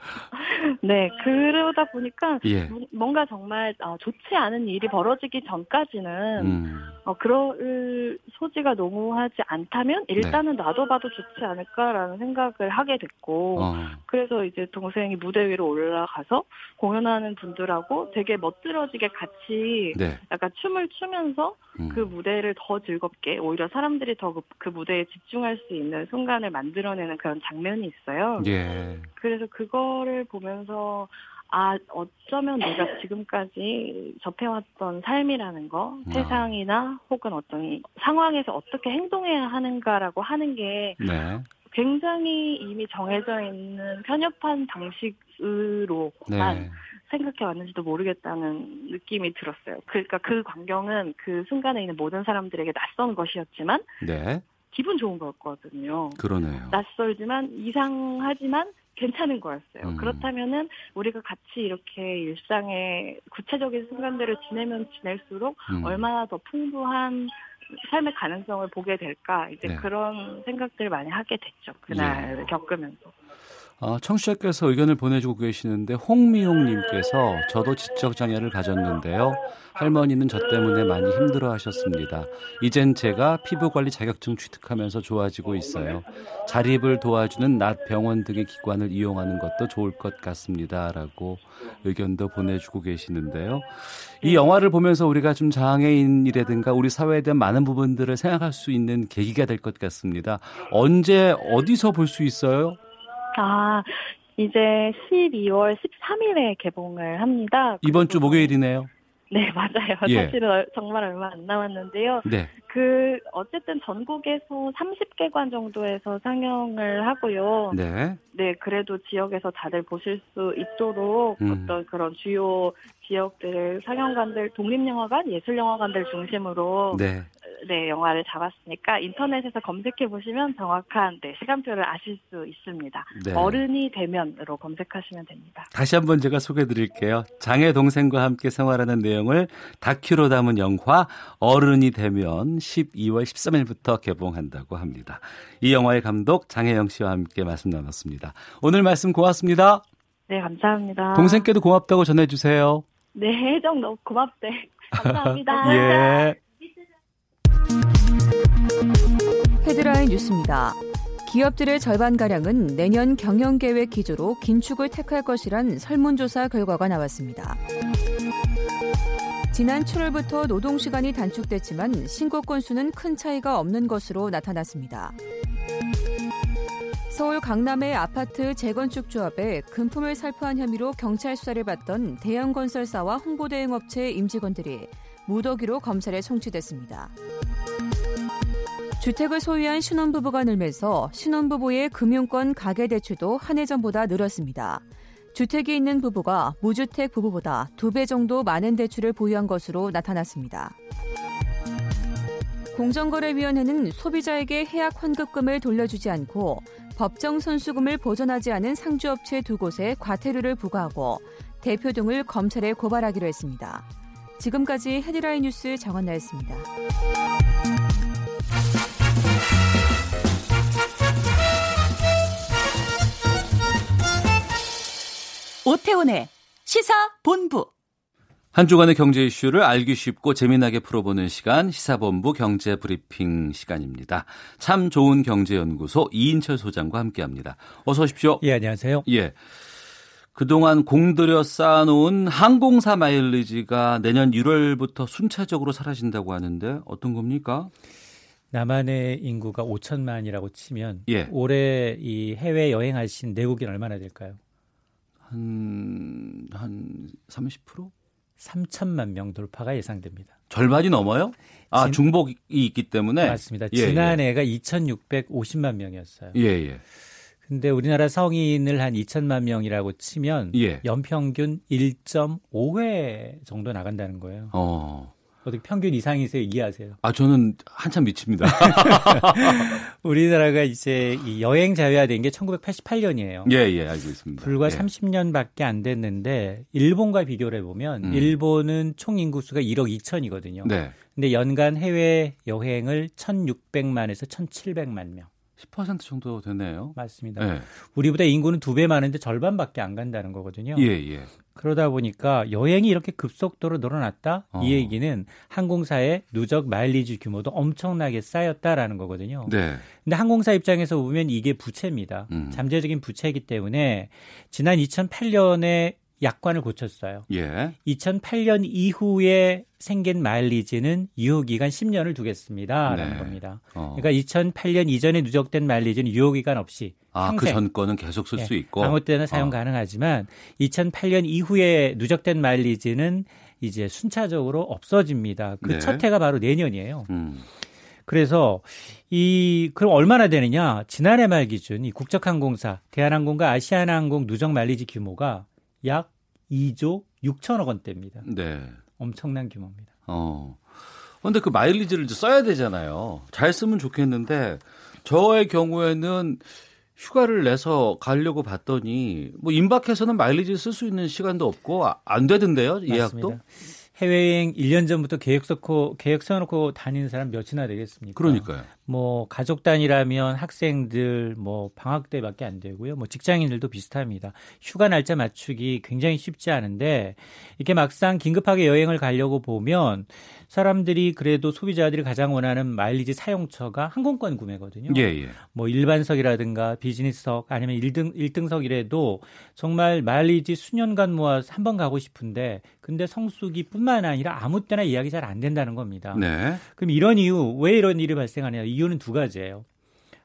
E: 네, 그러다 보니까
B: 예.
E: 뭐- 뭔가 정말 어, 좋지 않은 일이 벌어지기 전까지는
B: 음.
E: 어, 그럴 소지가 너무하지 않다면 일단은 놔둬봐도 좋지 않을까라는 생각을 하게 됐고
B: 어.
E: 그래서 이제 동생이 무대 위로 올라가서 공연하는 분들하고 되게 멋들어지게 같이
B: 네.
E: 약간 춤을 추면서
B: 음.
E: 그 무대를 더 즐겁게 오히려 사람들이 더 그 무대에 집중할 수 있는 순간을 만들어내는 그런 장면이 있어요.
B: 예.
E: 그래서 그거 를 보면서 아 어쩌면 내가 지금까지 접해왔던 삶이라는 거
B: 아.
E: 세상이나 혹은 어떤 상황에서 어떻게 행동해야 하는가라고 하는 게
B: 네.
E: 굉장히 이미 정해져 있는 편협한 방식으로만
B: 네.
E: 생각해 왔는지도 모르겠다는 느낌이 들었어요. 그러니까 그 광경은 그 순간에 있는 모든 사람들에게 낯선 것이었지만
B: 네.
E: 기분 좋은 거였거든요.
B: 그러네요.
E: 낯설지만 이상하지만 괜찮은 거였어요.
B: 음.
E: 그렇다면은 우리가 같이 이렇게 일상의 구체적인 순간들을 지내면 지낼수록
B: 음.
E: 얼마나 더 풍부한 삶의 가능성을 보게 될까 이제
B: 네.
E: 그런 생각들을 많이 하게 됐죠. 그날
B: 예.
E: 겪으면서.
B: 어, 청취자께서 의견을 보내주고 계시는데 홍미용님께서 저도 지적 장애를 가졌는데요. 할머니는 저 때문에 많이 힘들어하셨습니다. 이젠 제가 피부 관리 자격증 취득하면서 좋아지고 있어요. 자립을 도와주는 낮 병원 등의 기관을 이용하는 것도 좋을 것 같습니다라고 의견도 보내주고 계시는데요. 이 영화를 보면서 우리가 좀 장애인이라든가 우리 사회에 대한 많은 부분들을 생각할 수 있는 계기가 될 것 같습니다. 언제 어디서 볼 수 있어요?
E: 아 이제 12월 13일에 개봉을 합니다.
B: 이번 주 목요일이네요.
E: 네 맞아요.
B: 예.
E: 사실은 얼- 정말 얼마 안 남았는데요.
B: 네.
E: 그 어쨌든 전국에서 30개관 정도에서 상영을 하고요.
B: 네.
E: 네, 그래도 지역에서 다들 보실 수 있도록
B: 음.
E: 어떤 그런 주요 지역들 상영관들 독립영화관, 예술영화관들 중심으로
B: 네.
E: 네 영화를 잡았으니까 인터넷에서 검색해 보시면 정확한 네, 시간표를 아실 수 있습니다.
B: 네.
E: 어른이 되면으로 검색하시면 됩니다.
B: 다시 한번 제가 소개해 드릴게요. 장애 동생과 함께 생활하는 내용을 다큐로 담은 영화 어른이 되면 12월 13일부터 개봉한다고 합니다. 이 영화의 감독 장혜영 씨와 함께 말씀 나눴습니다. 오늘 말씀 고맙습니다.
E: 네, 감사합니다.
B: 동생께도 고맙다고 전해 주세요.
E: 네, 혜정 너무 고맙대. 감사합니다.
B: 예.
F: 헤드라인 뉴스입니다. 기업들의 절반가량은 내년 경영계획 기조로 긴축을 택할 것이란 설문조사 결과가 나왔습니다. 지난 7월부터 노동시간이 단축됐지만 신고 건수는 큰 차이가 없는 것으로 나타났습니다. 서울 강남의 아파트 재건축 조합에 금품을 살포한 혐의로 경찰 수사를 받던 대형 건설사와 홍보대행업체 임직원들이 무더기로 검찰에 송치됐습니다. 주택을 소유한 신혼부부가 늘면서 신혼부부의 금융권 가계대출도 한 해 전보다 늘었습니다. 주택이 있는 부부가 무주택 부부보다 두 배 정도 많은 대출을 보유한 것으로 나타났습니다. 공정거래위원회는 소비자에게 해약 환급금을 돌려주지 않고 법정 선수금을 보전하지 않은 상주업체 두 곳에 과태료를 부과하고 대표 등을 검찰에 고발하기로 했습니다. 지금까지 헤드라인 뉴스 정한나였습니다.
G: 오태훈의 시사 본부.
B: 한 주간의 경제 이슈를 알기 쉽고 재미나게 풀어보는 시간 시사본부 경제 브리핑 시간입니다. 참 좋은 경제연구소 이인철 소장과 함께합니다. 어서 오십시오.
G: 예, 안녕하세요.
B: 예. 그동안 공들여 쌓아놓은 항공사 마일리지가 내년 1월부터 순차적으로 사라진다고 하는데 어떤 겁니까?
G: 남한의 인구가 5천만이라고 치면
B: 예.
G: 올해 이 해외 여행하신 내국인 얼마나 될까요?
B: 한, 한 30%?
G: 3천만 명 돌파가 예상됩니다.
B: 절반이 넘어요? 아,
G: 진-
B: 중복이 있기 때문에?
G: 맞습니다.
B: 예,
G: 지난해가 2,650만 명이었어요.
B: 예, 예.
G: 근데 우리나라 성인을 한 2천만 명이라고 치면
B: 예.
G: 연평균 1.5회 정도 나간다는 거예요.
B: 어.
G: 어떻게 평균 이상이세요? 이해하세요?
B: 아, 저는 한참 미칩니다.
G: 우리나라가 이제 이 여행 자유화된 게 1988년이에요.
B: 예, 예, 알고 있습니다.
G: 불과
B: 예.
G: 30년밖에 안 됐는데 일본과 비교를 해보면
B: 음.
G: 일본은 총 인구수가 1억 2천이거든요.
B: 네.
G: 근데 연간 해외 여행을 1,600만에서 1,700만 명.
B: 10% 정도 되네요.
G: 맞습니다.
B: 예.
G: 우리보다 인구는 두 배 많은데 절반밖에 안 간다는 거거든요.
B: 예, 예.
G: 그러다 보니까 여행이 이렇게 급속도로 늘어났다?
B: 어.
G: 이 얘기는 항공사의 누적 마일리지 규모도 엄청나게 쌓였다라는 거거든요.
B: 네.
G: 근데 항공사 입장에서 보면 이게 부채입니다.
B: 음.
G: 잠재적인 부채이기 때문에 지난 2008년에 약관을 고쳤어요.
B: 예.
G: 2008년 이후에 생긴 마일리지는 유효기간 10년을 두겠습니다라는
B: 네.
G: 겁니다.
B: 어.
G: 그러니까 2008년 이전에 누적된 마일리지는 유효기간 없이
B: 아, 그
G: 평생
B: 전 거는 계속 쓸수
G: 예,
B: 있고.
G: 아무 때나 사용
B: 어.
G: 가능하지만 2008년 이후에 누적된 마일리지는 이제 순차적으로 없어집니다. 그
B: 네.
G: 첫 해가 바로 내년이에요.
B: 음.
G: 그래서 이 그럼 얼마나 되느냐? 지난해 말 기준 이 국적항공사 대한항공과 아시아나항공 누적 마일리지 규모가 약 2조 6천억 원대입니다.
B: 네.
G: 엄청난 규모입니다.
B: 어. 근데 그 마일리지를 이제 써야 되잖아요. 잘 쓰면 좋겠는데 저의 경우에는 휴가를 내서 가려고 봤더니 뭐 임박해서는 마일리지 쓸 수 있는 시간도 없고 아- 안 되던데요. 예약도.
G: 맞습니다. 해외여행 1년 전부터 계획 써놓고 계획 써놓고 다니는 사람 몇이나 되겠습니까?
B: 그러니까요.
G: 뭐 가족 단위라면 학생들 뭐 방학 때밖에 안 되고요. 뭐 직장인들도 비슷합니다. 휴가 날짜 맞추기 굉장히 쉽지 않은데 이렇게 막상 긴급하게 여행을 가려고 보면 사람들이 그래도 소비자들이 가장 원하는 마일리지 사용처가 항공권 구매거든요.
B: 예, 예.
G: 뭐 일반석이라든가 비즈니스석 아니면 1등 1등석이라도 정말 마일리지 수년간 모아서 한 번 가고 싶은데 근데 성수기뿐만 아니라 아무 때나 예약이 잘 안 된다는 겁니다.
B: 네.
G: 그럼 이런 이유 왜 이런 일이 발생하냐? 이유는 두 가지예요.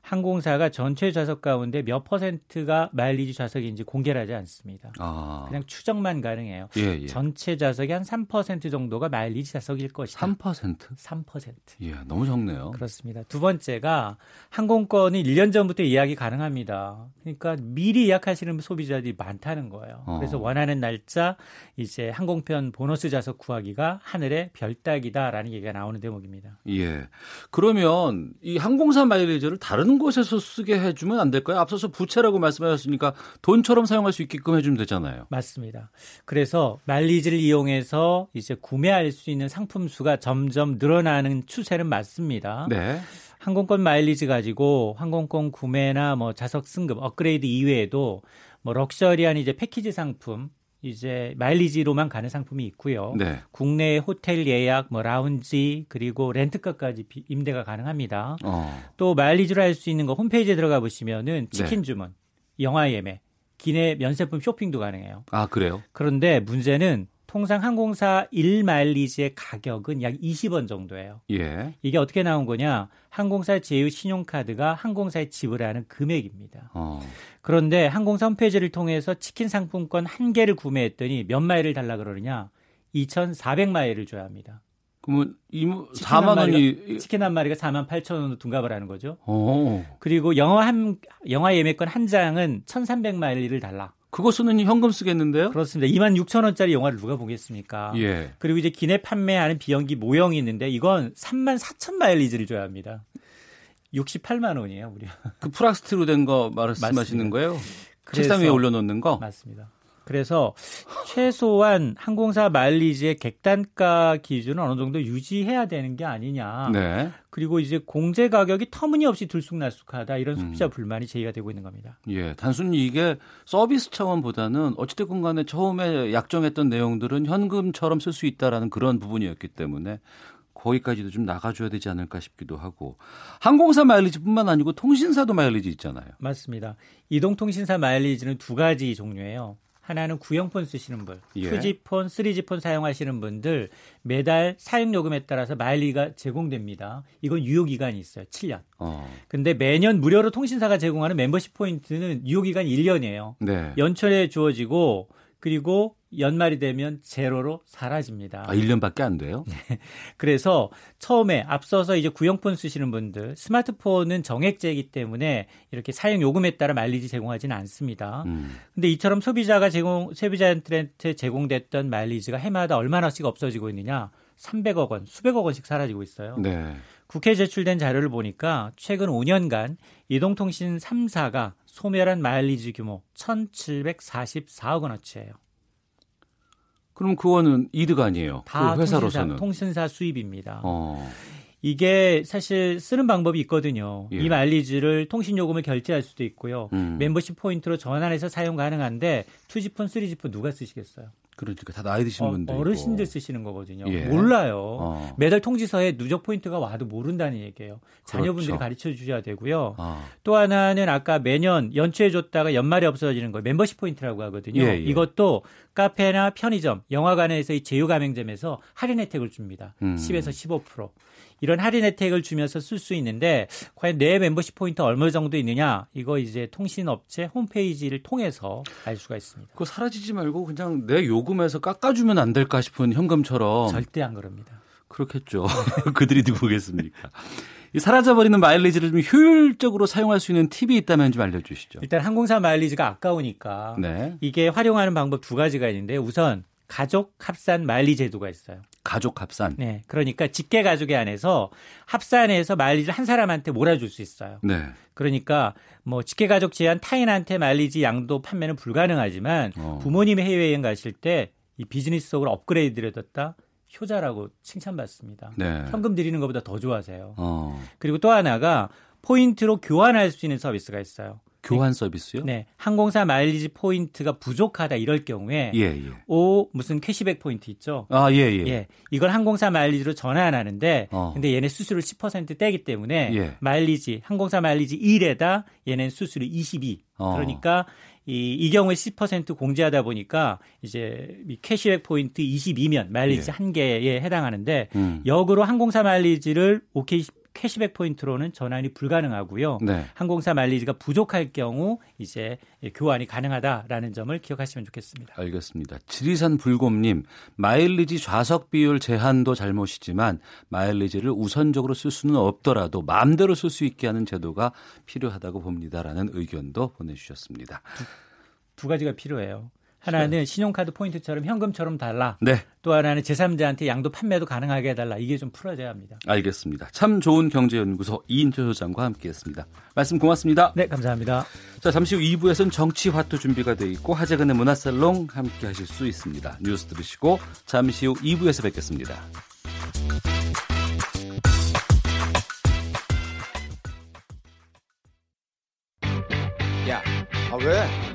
G: 항공사가 전체 좌석 가운데 몇 퍼센트가 마일리지 좌석인지 공개를 하지 않습니다.
B: 아.
G: 그냥 추정만 가능해요.
B: 예, 예.
G: 전체 좌석의 한 3% 정도가 마일리지 좌석일 것이다.
B: 3%?
G: 3%.
B: 예, 너무 적네요.
G: 그렇습니다. 두 번째가 항공권이 1년 전부터 예약이 가능합니다. 그러니까 미리 예약하시는 소비자들이 많다는 거예요.
B: 어.
G: 그래서 원하는 날짜 이제 항공편 보너스 좌석 구하기가 하늘의 별 따기다라는 얘기가 나오는 대목입니다.
B: 예. 그러면 이 항공사 마일리지를 다른 곳에서 쓰게 해주면 안 될까요? 앞서서 부채라고 말씀하셨으니까 돈처럼 사용할 수 있게끔 해주면 되잖아요.
G: 맞습니다. 그래서 마일리지를 이용해서 이제 구매할 수 있는 상품 수가 점점 늘어나는 추세는 맞습니다.
B: 네.
G: 항공권 마일리지 가지고 항공권 구매나 뭐 좌석 승급, 업그레이드 이외에도 뭐 럭셔리한 이제 패키지 상품 이제 마일리지로만 가는 상품이 있고요.
B: 네.
G: 국내 호텔 예약, 뭐 라운지 그리고 렌트카까지 비- 임대가 가능합니다.
B: 어.
G: 또 마일리지로 할 수 있는 거 홈페이지에 들어가 보시면은
B: 네.
G: 치킨 주문, 영화 예매, 기내 면세품 쇼핑도 가능해요.
B: 아, 그래요?
G: 그런데 문제는 통상 항공사 1마일리지의 가격은 약 20원 정도예요.
B: 예.
G: 이게 어떻게 나온 거냐? 항공사 제휴 신용카드가 항공사에 지불하는 금액입니다.
B: 어.
G: 그런데 항공사 홈페이지를 통해서 치킨 상품권 한 개를 구매했더니 몇 마일을 달라 그러느냐? 2,400마일을 줘야 합니다.
B: 그러면 이
G: 치킨
B: 4만
G: 한
B: 원이
G: 마리가, 치킨 한 마리가 4만 8천 원으로 둔갑을 하는 거죠.
B: 어.
G: 그리고 영화 한 영화 예매권 한 장은 1,300마일을 달라.
B: 그거 쓰는 현금 쓰겠는데요?
G: 그렇습니다. 2만 6천 원짜리 영화를 누가 보겠습니까?
B: 예.
G: 그리고 이제 기내 판매하는 비행기 모형이 있는데 이건 3만 4천 마일리지를 줘야 합니다. 68만 원이에요, 무려.
B: 그 플라스틱으로 된 거 말씀하시는
G: 맞습니다.
B: 거예요? 책상 위에 올려놓는 거?
G: 맞습니다. 그래서 최소한 항공사 마일리지의 객단가 기준은 어느 정도 유지해야 되는 게 아니냐.
B: 네.
G: 그리고 이제 공제 가격이 터무니없이 들쑥날쑥하다 이런 소비자
B: 음.
G: 불만이 제기가 되고 있는 겁니다.
B: 예, 단순히 이게 서비스 차원보다는 어찌됐건 간에 처음에 약정했던 내용들은 현금처럼 쓸 수 있다라는 그런 부분이었기 때문에 거기까지도 좀 나가줘야 되지 않을까 싶기도 하고 항공사 마일리지뿐만 아니고 통신사도 마일리지 있잖아요.
G: 맞습니다. 이동통신사 마일리지는 두 가지 종류예요. 하나는 구형폰 쓰시는 분,
B: 예.
G: 2G폰, 3G폰 사용하시는 분들 매달 사용 요금에 따라서 마일리가 제공됩니다. 이건 유효 기간이 있어요. 7년.
B: 어,
G: 근데 매년 무료로 통신사가 제공하는 멤버십 포인트는 유효 기간 1년이에요.
B: 네.
G: 연초에 주어지고 그리고 연말이 되면 제로로 사라집니다.
B: 아, 1년밖에 안 돼요?
G: 그래서 처음에 앞서서 이제 구형폰 쓰시는 분들 스마트폰은 정액제이기 때문에 이렇게 사용 요금에 따라 마일리지 제공하지는 않습니다.
B: 음.
G: 근데 이처럼 소비자가 제공 소비자한테 제공됐던 마일리지가 해마다 얼마나씩 없어지고 있느냐? 300억 원, 수백억 원씩 사라지고 있어요.
B: 네.
G: 국회에 제출된 자료를 보니까 최근 5년간 이동통신 3사가 소멸한 마일리지 규모 1,744억 원어치예요.
B: 그럼 그거는 이득 아니에요.
G: 다
B: 그 회사로서는.
G: 통신사, 통신사 수입입니다.
B: 어.
G: 이게 사실 쓰는 방법이 있거든요.
B: 예.
G: 이 마일리지를 통신 요금을 결제할 수도 있고요.
B: 음.
G: 멤버십 포인트로 전환해서 사용 가능한데 2G폰, 3G폰 누가 쓰시겠어요?
B: 그러니까 다 나이 드신
G: 어,
B: 분들
G: 어르신들 쓰시는 거거든요.
B: 예.
G: 몰라요.
B: 어.
G: 매달 통지서에 누적 포인트가 와도 모른다는 얘기예요. 자녀분들이
B: 그렇죠.
G: 가르쳐 주셔야 되고요.
B: 아.
G: 또 하나는 아까 매년 연초에 줬다가 연말에 없어지는 거 멤버십 포인트라고 하거든요.
B: 예, 예.
G: 이것도 카페나 편의점, 영화관에서 이 제휴 가맹점에서 할인 혜택을 줍니다.
B: 음.
G: 10에서 15%. 이런 할인 혜택을 주면서 쓸 수 있는데 과연 내 멤버십 포인트 얼마 정도 있느냐? 이거 이제 통신업체 홈페이지를 통해서 알 수가 있습니다.
B: 그거 사라지지 말고 그냥 내 요금에서 깎아주면 안 될까 싶은 현금처럼
G: 절대 안 그럽니다.
B: 그렇겠죠. 그들이 누구겠습니까? 이 사라져버리는 마일리지를 좀 효율적으로 사용할 수 있는 팁이 있다면 좀 알려주시죠.
G: 일단 항공사 마일리지가 아까우니까
B: 네.
G: 이게 활용하는 방법 두 가지가 있는데 우선 가족 합산 마일리 제도가 있어요.
B: 가족 합산.
G: 네. 그러니까 직계 가족에 한해서 합산해서 마일리지를 한 사람한테 몰아줄 수 있어요.
B: 네.
G: 그러니까 뭐 직계 가족 제한 타인한테 마일리지 양도 판매는 불가능하지만
B: 어.
G: 부모님이 해외여행 가실 때 이 비즈니스 속으로 업그레이드를 했다 효자라고 칭찬받습니다.
B: 네.
G: 현금 드리는 것보다 더 좋아하세요.
B: 어.
G: 그리고 또 하나가 포인트로 교환할 수 있는 서비스가 있어요.
B: 교환 서비스요?
G: 네. 항공사 마일리지 포인트가 부족하다 이럴 경우에
B: 예, 예.
G: 오 무슨 캐시백 포인트 있죠?
B: 아, 예, 예.
G: 예. 이걸 항공사 마일리지로 전환하는데
B: 어.
G: 근데 얘네 수수료 10% 떼기 때문에
B: 예.
G: 마일리지 항공사 마일리지 1에다 얘는 수수료 22.
B: 어.
G: 그러니까 이, 이 경우에 10% 공제하다 보니까 이제 이 캐시백 포인트 22면 마일리지
B: 예.
G: 한 개에 해당하는데
B: 음.
G: 역으로 항공사 마일리지를 오케이 캐시백 포인트로는 전환이 불가능하고요.
B: 네.
G: 항공사 마일리지가 부족할 경우 이제 교환이 가능하다라는 점을 기억하시면 좋겠습니다.
B: 알겠습니다. 지리산 불곰님, 마일리지 좌석 비율 제한도 잘못이지만 마일리지를 우선적으로 쓸 수는 없더라도 마음대로 쓸 수 있게 하는 제도가 필요하다고 봅니다라는 의견도 보내주셨습니다.
G: 두 가지가 필요해요. 하나는 신용카드 포인트처럼 현금처럼 달라.
B: 네,
G: 또 하나는 제3자한테 양도 판매도 가능하게 해달라. 이게 좀 풀어져야 합니다.
B: 알겠습니다. 참 좋은 경제연구소 이인철 소장과 함께했습니다. 말씀 고맙습니다.
G: 네, 감사합니다.
B: 자, 잠시 후 2부에서는 정치화투 준비가 돼 있고 하재근의 문화살롱 함께 하실 수 있습니다. 뉴스 들으시고 잠시 후 2부에서 뵙겠습니다.
H: 야, 아 왜?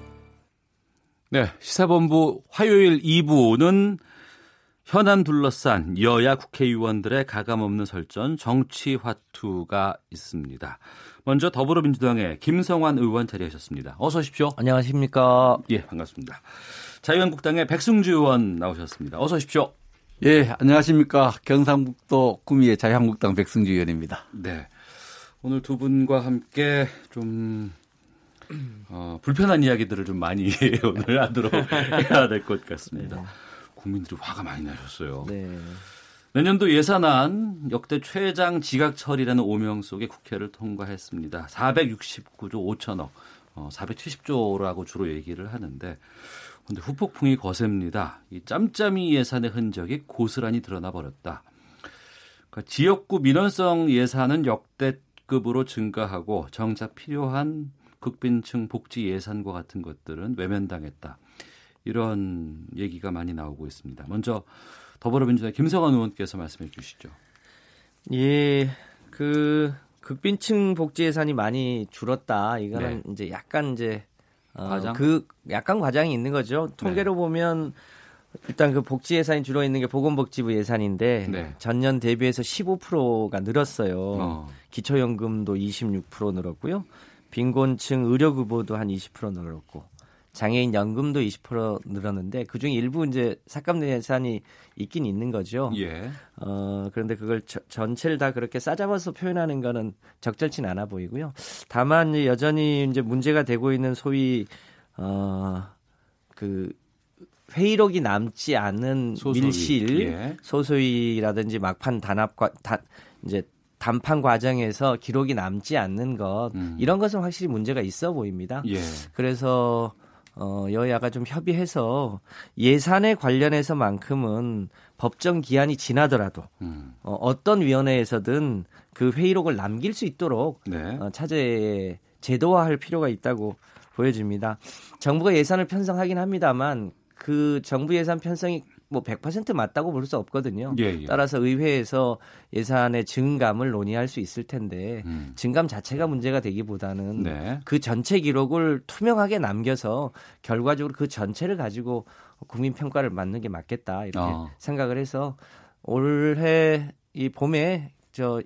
B: 네, 시사본부 화요일 2부는 현안 둘러싼 여야 국회의원들의 가감없는 설전 정치 화투가 있습니다. 먼저 더불어민주당의 김성환 의원 자리하셨습니다. 어서 오십시오.
I: 안녕하십니까.
B: 예, 반갑습니다. 자유한국당의 백승주 의원 나오셨습니다. 어서 오십시오.
I: 예, 안녕하십니까. 경상북도 구미의 자유한국당 백승주 의원입니다.
B: 네. 오늘 두 분과 함께 좀 어, 불편한 이야기들을 좀 많이 오늘 하도록 해야 될 것 같습니다. 국민들이 화가 많이 나셨어요.
J: 네.
B: 내년도 예산안 역대 최장 지각 처리라는 오명 속에 국회를 통과했습니다. 469조 5천억, 어, 470조라고 주로 얘기를 하는데 근데 후폭풍이 거셉니다. 이 짬짬이 예산의 흔적이 고스란히 드러나 버렸다. 그러니까 지역구 민원성 예산은 역대급으로 증가하고 정작 필요한 극빈층 복지 예산과 같은 것들은 외면당했다. 이런 얘기가 많이 나오고 있습니다. 먼저 더불어민주당 김성환 의원께서 말씀해 주시죠.
J: 예, 그 극빈층 복지 예산이 많이 줄었다. 이거는
B: 네.
J: 이제 약간 이제 어,
B: 과장?
J: 그 약간 과장이 있는 거죠. 통계로 보면 일단 그 복지 예산이 주로 있는 게 보건복지부 예산인데
B: 네.
J: 전년 대비해서 15%가 늘었어요.
B: 어.
J: 기초연금도 26% 늘었고요. 빈곤층 의료급여도 한 20% 늘었고 장애인 연금도 20% 늘었는데 그중에 일부 이제 삭감 예산이 있긴 있는 거죠.
B: 예.
J: 어, 그런데 그걸 저- 전체를 다 그렇게 싸잡아서 표현하는 거는 적절치는 않아 보이고요. 다만 여전히 이제 문제가 되고 있는 소위 어, 그 회의록이 남지 않은
B: 소소위.
J: 밀실,
B: 예.
J: 소소위라든지 막판 단합과 다, 이제 담판 과정에서 기록이 남지 않는 것
B: 음.
J: 이런 것은 확실히 문제가 있어 보입니다.
B: 예.
J: 그래서 어, 여야가 좀 협의해서 예산에 관련해서만큼은 법정 기한이 지나더라도
B: 음.
J: 어, 어떤 위원회에서든 그 회의록을 남길 수 있도록
B: 네.
J: 어, 차제 제도화할 필요가 있다고 보여집니다. 정부가 예산을 편성하긴 합니다만 그 정부 예산 편성이 뭐 100% 맞다고 볼 수 없거든요.
B: 예, 예.
J: 따라서 의회에서 예산의 증감을 논의할 수 있을 텐데
B: 음.
J: 증감 자체가 문제가 되기보다는
B: 네.
J: 그 전체 기록을 투명하게 남겨서 결과적으로 그 전체를 가지고 국민 평가를 맞는 게 맞겠다 이렇게
B: 어.
J: 생각을 해서 올해 이 봄에 저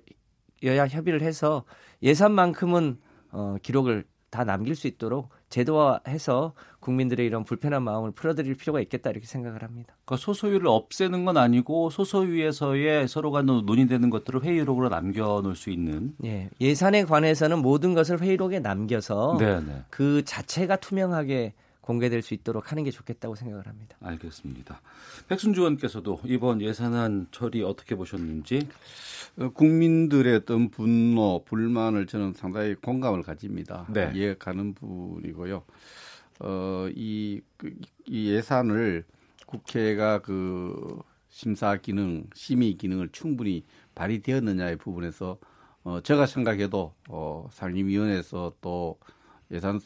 J: 여야 협의를 해서 예산만큼은 어, 기록을 다 남길 수 있도록 제도화해서 국민들의 이런 불편한 마음을 풀어드릴 필요가 있겠다 이렇게 생각을 합니다.
B: 그러니까 소소위를 없애는 건 아니고 소소위에서의 서로가 논의되는 것들을 회의록으로 남겨놓을 수 있는.
J: 예, 예산에 관해서는 모든 것을 회의록에 남겨서
B: 네, 네.
J: 그 자체가 투명하게 공개될 수 있도록 하는 게 좋겠다고 생각을 합니다.
B: 알겠습니다. 백순주 의원께서도 이번 예산안 처리 어떻게 보셨는지.
I: 어, 국민들의 어떤 분노, 불만을 저는 상당히 공감을 가집니다.
B: 네.
I: 이해가는 부분이고요. 어, 이, 그, 이 예산을 국회가 그 심사 기능, 심의 기능을 충분히 발휘되었느냐의 부분에서 어, 제가 생각해도 어, 상임위원회에서 또 예산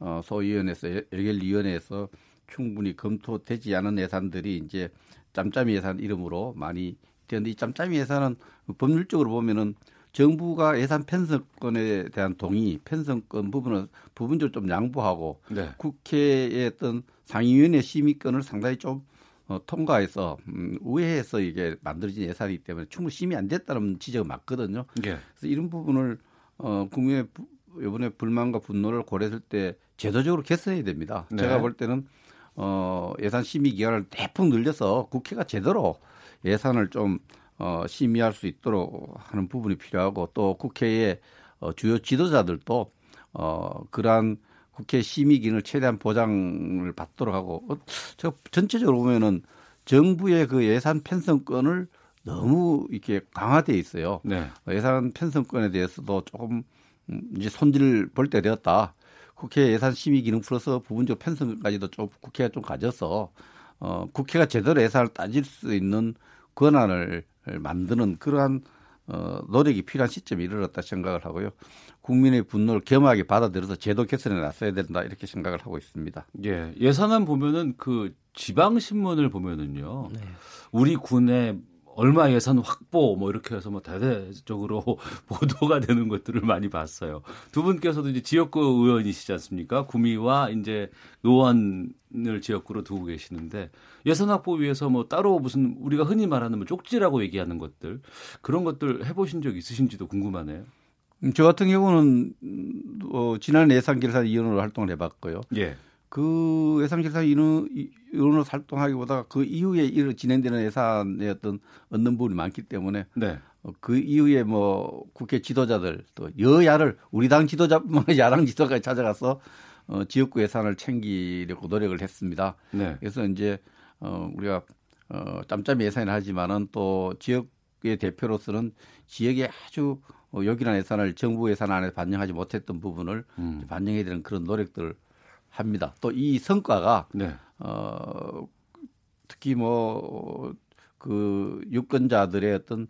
I: 어, 소위원회에서 예- 예결위원회에서 충분히 검토되지 않은 예산들이 이제 짬짬이 예산 이름으로 많이 되는데 이 짬짬이 예산은 법률적으로 보면은 정부가 예산 편성권에 대한 동의, 편성권 부분은 부분적으로 좀 양보하고
B: 네.
I: 국회의 어떤 상임위원회 심의권을 상당히 좀 어, 통과해서 음, 우회해서 이게 만들어진 예산이기 때문에 충분히 심의 안 됐다는 지적은 맞거든요.
B: 예.
I: 그래서 이런 부분을 어, 국민의 부, 이번에 불만과 분노를 고려했을 때 제도적으로 개선해야 됩니다.
B: 네.
I: 제가 볼 때는 어, 예산 심의 기간을 대폭 늘려서 국회가 제대로 예산을 좀 어, 심의할 수 있도록 하는 부분이 필요하고 또 국회의 어, 주요 지도자들도 어, 그러한 국회 심의 기능을 최대한 보장을 받도록 하고 어, 제가 전체적으로 보면은 정부의 그 예산 편성권을 너무 이렇게 강화돼 있어요.
B: 네.
I: 어, 예산 편성권에 대해서도 조금 음, 이제 손질 볼 때 되었다. 국회 예산 심의 기능 풀어서 부분적 편성까지도 좀 국회가 좀 가져서 어, 국회가 제대로 예산을 따질 수 있는 권한을 만드는 그러한 어, 노력이 필요한 시점에 이르렀다 생각을 하고요. 국민의 분노를 겸하게 받아들여서 제도 개선에 나서야 된다 이렇게 생각을 하고 있습니다.
B: 예. 예산안 보면은 그 지방 신문을 보면은요.
J: 네.
B: 우리 군의 얼마 예산 확보 뭐 이렇게 해서 뭐 대대적으로 보도가 되는 것들을 많이 봤어요. 두 분께서도 이제 지역구 의원이시지 않습니까? 구미와 이제 노원을 지역구로 두고 계시는데 예산 확보 위해서 뭐 따로 무슨 우리가 흔히 말하는 뭐 쪽지라고 얘기하는 것들 그런 것들 해보신 적 있으신지도 궁금하네요.
I: 음, 저 같은 경우는 음, 어, 지난 예산 결산 위원으로 활동을 해봤고요.
B: 예.
I: 그 예산 결산 위원- 위원으로 활동하기보다 그 이후에 이르 진행되는 예산의 어떤 얻는 부분이 많기 때문에
B: 네.
I: 어, 그 이후에 뭐 국회 지도자들 또 여야를 우리 당 지도자뿐만 아니라 야당 지도자까지 찾아가서 어, 지역구 예산을 챙기려고 노력을 했습니다.
B: 네.
I: 그래서 이제 어, 우리가 어, 짬짬이 예산을 하지만은 또 지역의 대표로서는 지역에 아주 어, 요긴한 예산을 정부 예산 안에 반영하지 못했던 부분을
B: 음.
I: 반영해야 되는 그런 노력들을 합니다. 또 이 성과가
B: 네.
I: 어, 특히 뭐 그 유권자들의 어떤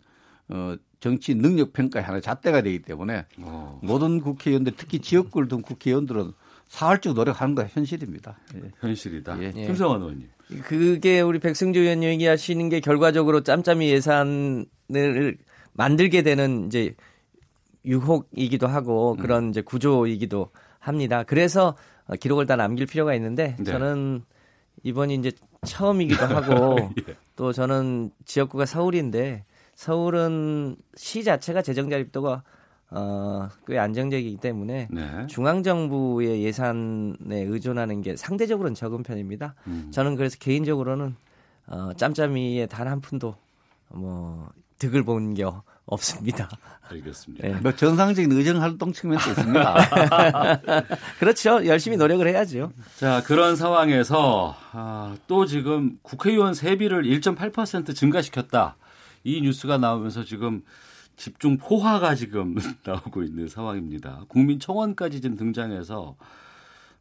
I: 어, 정치 능력 평가의 하나의 잣대가 되기 때문에
B: 어.
I: 모든 국회의원들 특히 지역구를 둔 국회의원들은 사활적 노력하는 거 현실입니다. 예.
B: 현실이다.
I: 예.
B: 김성환 의원님.
J: 그게 우리 백승주 의원 얘기하시는 게 결과적으로 짬짬이 예산을 만들게 되는 이제 유혹이기도 하고
B: 음.
J: 그런 이제 구조이기도 합니다. 그래서 어, 기록을 다 남길 필요가 있는데
B: 네.
J: 저는 이번이 이제 처음이기도 하고
B: 예.
J: 또 저는 지역구가 서울인데 서울은 시 자체가 재정 자립도가 어, 꽤 안정적이기 때문에
B: 네.
J: 중앙 정부의 예산에 의존하는 게 상대적으로는 적은 편입니다.
B: 음.
J: 저는 그래서 개인적으로는 어, 짬짬이에 단한 푼도 뭐 득을 본게 없습니다.
B: 알겠습니다.
J: 네.
I: 뭐 정상적인 의정 활동 측면도 있습니다.
J: 그렇죠. 열심히 노력을 해야죠.
B: 자, 그런 상황에서 아, 또 지금 국회의원 세비를 1.8% 증가시켰다. 이 뉴스가 나오면서 지금 집중 포화가 지금 나오고 있는 상황입니다. 국민 청원까지 지금 등장해서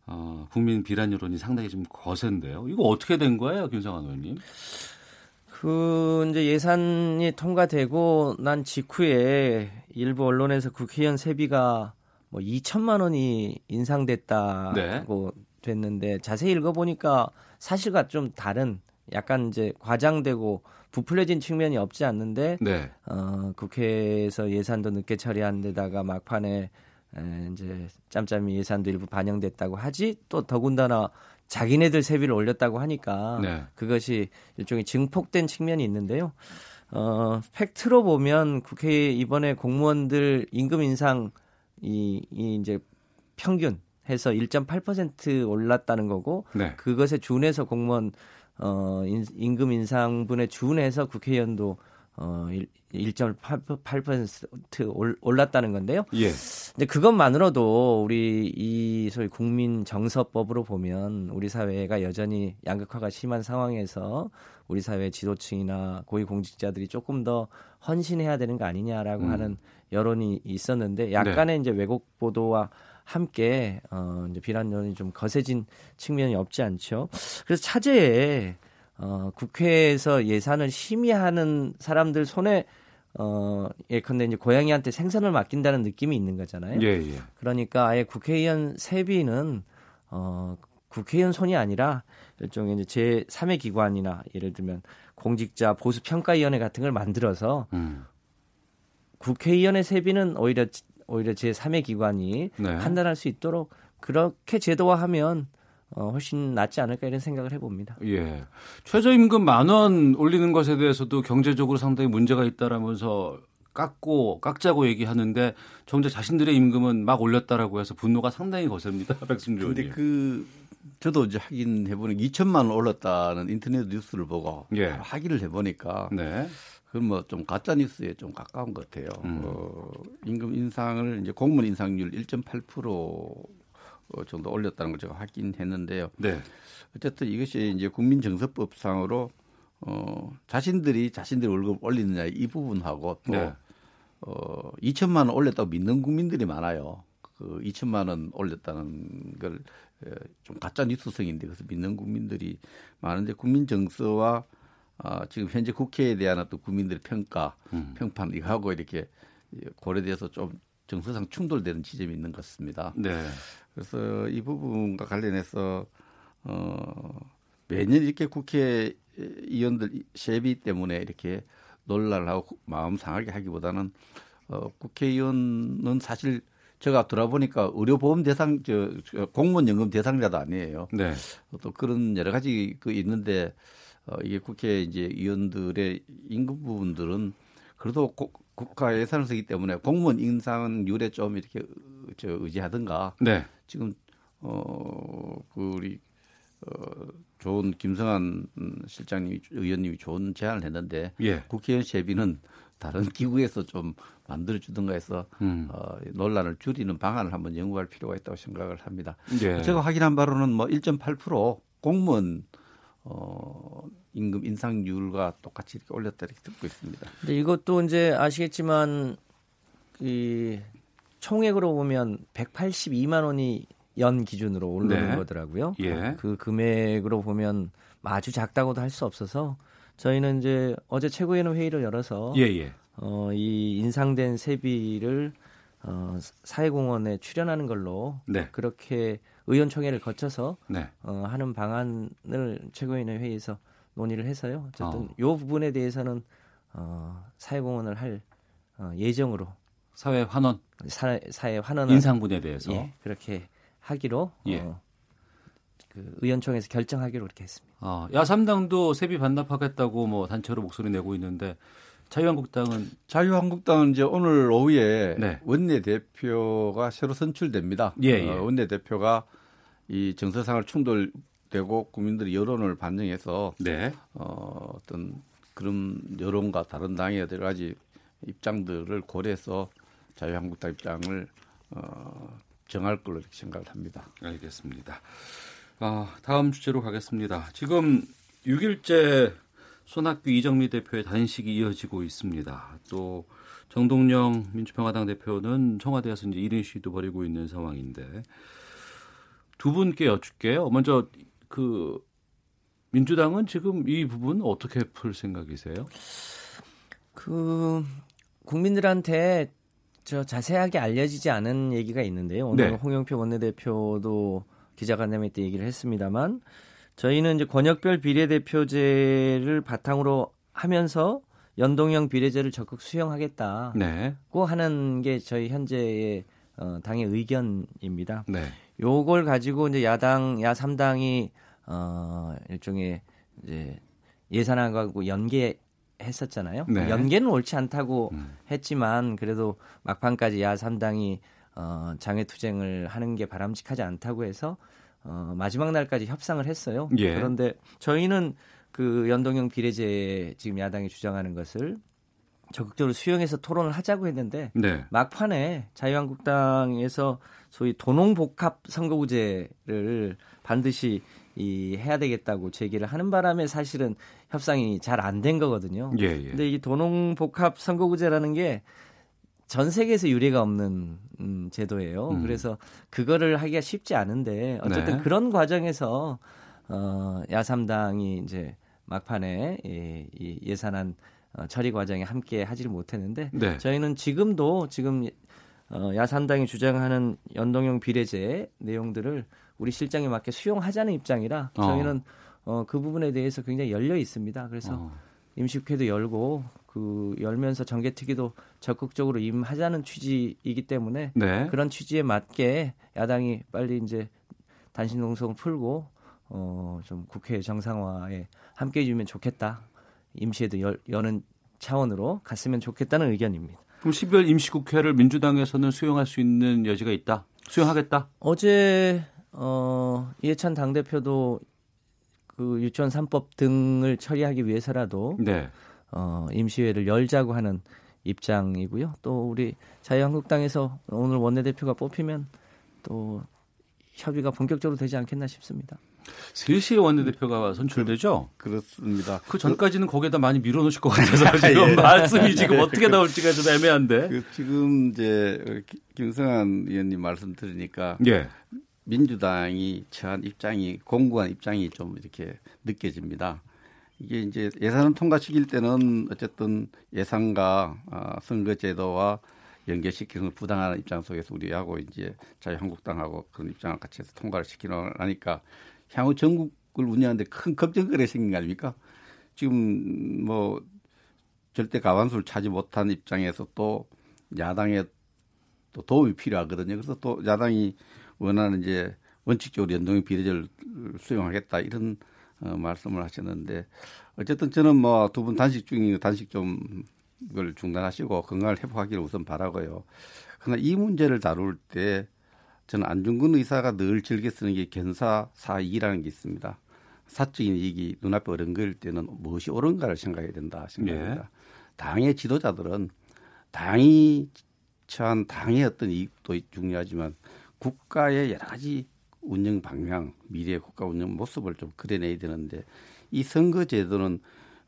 B: 어, 국민 비란 여론이 상당히 좀 거센데요. 이거 어떻게 된 거예요, 김성환 의원님?
J: 그 이제 예산이 통과되고 난 직후에 일부 언론에서 국회의원 세비가 뭐 2천만 원이 인상됐다고 됐는데 자세히 읽어보니까 사실과 좀 다른 약간 이제 과장되고 부풀려진 측면이 없지 않는데
B: 네.
J: 어, 국회에서 예산도 늦게 처리한 데다가 막판에 에, 이제 짬짬이 예산도 일부 반영됐다고 하지 또 더군다나 자기네들 세비를 올렸다고 하니까
B: 네.
J: 그것이 일종의 증폭된 측면이 있는데요. 어, 팩트로 보면 국회 이번에 공무원들 임금 인상 이, 이 이제 평균 해서 1.8% 올랐다는 거고
B: 네.
J: 그것에 준해서 공무원 어 인, 임금 인상분에 준해서 국회의원도 어 1.8% 올, 올랐다는 건데요.
B: 예.
J: 근데 그것만으로도 우리 이 소위 국민 정서법으로 보면 우리 사회가 여전히 양극화가 심한 상황에서 우리 사회 지도층이나 고위 공직자들이 조금 더 헌신해야 되는 거 아니냐라고
B: 음.
J: 하는 여론이 있었는데 약간의 이제 왜곡 보도와 함께 어 이제 비난 여론이 좀 거세진 측면이 없지 않죠. 그래서 차제에 어 국회에서 예산을 심의하는 사람들 손에 어 예컨대 이제 고양이한테 생선을 맡긴다는 느낌이 있는 거잖아요.
B: 예, 예.
J: 그러니까 아예 국회의원 세비는 어 국회의원 손이 아니라 일종의 이제 제 3의 기관이나 예를 들면 공직자 보수 평가위원회 같은 걸 만들어서
B: 음.
J: 국회의원의 세비는 오히려 오히려 제 3의 기관이
B: 네.
J: 판단할 수 있도록 그렇게 제도화하면 어, 훨씬 낫지 않을까 이런 생각을 해봅니다.
B: 예. 최저임금 만 원 올리는 것에 대해서도 경제적으로 상당히 문제가 있다라면서 깎고 깎자고 얘기하는데 정작 자신들의 임금은 막 올렸다라고 해서 분노가 상당히 거셉니다. 백승주
I: 근데
B: 의원님.
I: 그 저도 이제 확인해 보니 2천만 원 올랐다는 인터넷 뉴스를 보고
B: 예.
I: 확인을 해 보니까
B: 네.
I: 그건 뭐 좀 가짜 뉴스에 좀 가까운 것 같아요.
B: 음.
I: 어, 임금 인상을 이제 공무원 인상률 1.8% 어, 정도 올렸다는 걸 제가 확인했는데요.
B: 네.
I: 어쨌든 이것이 이제 국민정서법상으로 어, 자신들이 자신들 월급 올리느냐 이 부분하고 또
B: 네.
I: 어, 2천만 원 올렸다고 믿는 국민들이 많아요. 그 2천만 원 올렸다는 걸 좀 가짜 뉴스성인데 그래서 믿는 국민들이 많은데 국민 정서와 아, 지금 현재 국회에 대한 어떤 국민들의 평가,
B: 음.
I: 평판 이거하고 이렇게 고려돼서 좀 정서상 충돌되는 지점이 있는 것 같습니다.
B: 네.
I: 그래서 이 부분과 관련해서 어, 매년 이렇게 국회의원들 세비 때문에 이렇게 논란을 하고 마음 상하게 하기보다는 어, 국회의원은 사실 제가 돌아보니까 의료보험 대상, 저, 저 공무원 연금 대상자도 아니에요.
B: 네.
I: 또 그런 여러 가지 그 있는데 어, 이게 국회 이제 의원들의 임금 부분들은 그래도 고, 국가 예산을 쓰기 때문에 공무원 인상률에 좀 이렇게 의- 저 의지하든가
B: 네.
I: 지금 어, 그 우리 어, 좋은 김성한 음, 실장님이 의원님이 좋은 제안을 했는데
B: 예.
I: 국회의원 세비는 다른 기구에서 좀 만들어 주든가 해서
B: 음.
I: 어, 논란을 줄이는 방안을 한번 연구할 필요가 있다고 생각을 합니다.
B: 예.
I: 제가 확인한 바로는 뭐 1.8% 공무원 어, 임금 인상률과 똑같이 이렇게 올렸다 이렇게 듣고 있습니다.
J: 근데 이것도 이제 아시겠지만 이 총액으로 보면 182만 원이 연 기준으로 오르는
B: 네.
J: 거더라고요.
B: 예.
J: 그 금액으로 보면 아주 작다고도 할 수 없어서 저희는 이제 어제 최고위원 회의를 열어서
B: 예, 예.
J: 어, 이 인상된 세비를 어, 사회공헌에 출연하는 걸로
B: 네.
J: 그렇게 의원총회를 거쳐서
B: 네.
J: 어, 하는 방안을 최고위원 회의에서 논의를 해서요. 어쨌든
B: 어.
J: 요 부분에 대해서는 어, 사회공헌을 할 어, 예정으로
B: 사회 환원
J: 사, 사회 환원
B: 인상분에 대해서
J: 예, 그렇게 하기로
B: 예.
J: 어, 그 의원총회에서 결정하기로 그렇게 했습니다.
B: 어, 야삼당도 세비 반납하겠다고 뭐 단체로 목소리 내고 있는데 자유한국당은
I: 자유한국당은 이제 오늘 오후에
B: 네.
I: 원내 대표가 새로 선출됩니다.
B: 예, 예.
I: 어, 원내 대표가 이 정서상을 충돌되고 국민들의 여론을 반영해서
B: 네.
I: 어, 어떤 그런 여론과 다른 당의 여러 가지 입장들을 고려해서 자유한국당 입장을 어, 정할 걸로 생각을 합니다.
B: 알겠습니다. 아, 다음 주제로 가겠습니다. 지금 6일째 손학규 이정미 대표의 단식이 이어지고 있습니다. 또 정동영 민주평화당 대표는 청와대에서 이제 1인 시위도 벌이고 있는 상황인데 두 분께 여쭙게요. 먼저 그 민주당은 지금 이 부분 어떻게 풀 생각이세요?
J: 그 국민들한테 저 자세하게 알려지지 않은 얘기가 있는데요. 오늘
B: 네.
J: 홍영표 원내대표도 기자간담회 때 얘기를 했습니다만 저희는 이제 권역별 비례대표제를 바탕으로 하면서 연동형 비례제를 적극 수용하겠다고
B: 네.
J: 하는 게 저희 현재의 어, 당의 의견입니다.
B: 네.
J: 요걸 가지고 이제 야당 야 3당이 어 일종의 이제 예산안하고 연계 했었잖아요.
B: 네.
J: 연계는 옳지 않다고
B: 음.
J: 했지만 그래도 막판까지 야 3당이 어 장외 투쟁을 하는 게 바람직하지 않다고 해서 어 마지막 날까지 협상을 했어요.
B: 예.
J: 그런데 저희는 그 연동형 비례제 지금 야당이 주장하는 것을 적극적으로 수용해서 토론을 하자고 했는데
B: 네.
J: 막판에 자유한국당에서 소위 도농복합 선거구제를 반드시 이 해야 되겠다고 제기를 하는 바람에 사실은 협상이 잘 안 된 거거든요.
B: 예, 예.
J: 근데 이 도농복합 선거구제라는 게 전 세계에서 유례가 없는 음, 제도예요.
B: 음.
J: 그래서 그거를 하기가 쉽지 않은데 어쨌든
B: 네.
J: 그런 과정에서 어, 야삼당이 이제 막판에 이, 이 예산안 어, 처리 과정에 함께 하지를 못했는데
B: 네.
J: 저희는 지금도 지금 어, 야삼당이 주장하는 연동형 비례제 내용들을 우리 실정에 맞게 수용하자는 입장이라
B: 어.
J: 저희는 어, 그 부분에 대해서 굉장히 열려 있습니다. 그래서
B: 어.
J: 임시국회도 열고 그 열면서 정개특위도 적극적으로 임하자는 취지이기 때문에
B: 네.
J: 그런 취지에 맞게 야당이 빨리 이제 단신 농성을 풀고 어, 좀 국회 정상화에 함께 해주면 좋겠다. 임시에도 열, 여는 차원으로 갔으면 좋겠다는 의견입니다.
B: 그럼 12월 임시국회를 민주당에서는 수용할 수 있는 여지가 있다. 수용하겠다.
J: 어제 어, 이해찬 당 대표도 그 유치원 3법 등을 처리하기 위해서라도
B: 네.
J: 어, 임시회를 열자고 하는 입장이고요. 또 우리 자유한국당에서 오늘 원내대표가 뽑히면 또 협의가 본격적으로 되지 않겠나 싶습니다.
B: 3시에 원내대표가 선출되죠?
I: 그렇습니다.
B: 그 전까지는 거기에다 많이 밀어놓으실 것 같아서 지금
I: 예.
B: 말씀이 지금
I: 네.
B: 어떻게 나올지가 좀 애매한데.
I: 그 지금 이제 기- 김성한 의원님 말씀 들으니까
B: 예.
I: 민주당이 처한 입장이 공고한 입장이 좀 이렇게 느껴집니다. 이게 이제 예산을 통과시킬 때는 어쨌든 예산과 아, 선거제도와 연계시키는 걸 부당한 입장 속에서 우리하고 이제 자유한국당하고 그런 입장을 같이 해서 통과를 시키려니까 향후 전국을 운영하는데 큰 걱정거리 생긴 거 아닙니까? 지금 뭐 절대 가반수를 차지 못한 입장에서 또 야당의 또 도움이 필요하거든요. 그래서 또 야당이 원하는 이제 원칙적으로 연동형 비례제를 수용하겠다 이런 어, 말씀을 하셨는데 어쨌든 저는 뭐 두 분 단식 중인 단식 좀 이걸 중단하시고 건강을 회복하기를 우선 바라고요. 그러나 이 문제를 다룰 때 저는 안중근 의사가 늘 즐겨 쓰는 게 견사 사이라는 게 있습니다. 사적인 이익이 눈앞에 어른거릴 때는 무엇이 옳은가를 생각해야 된다 생각합니다. 당의 지도자들은 당이 처한 당의 어떤 이익도 중요하지만 국가의 여러 가지 운영 방향, 미래 국가 운영 모습을 좀 그려내야 되는데 이 선거 제도는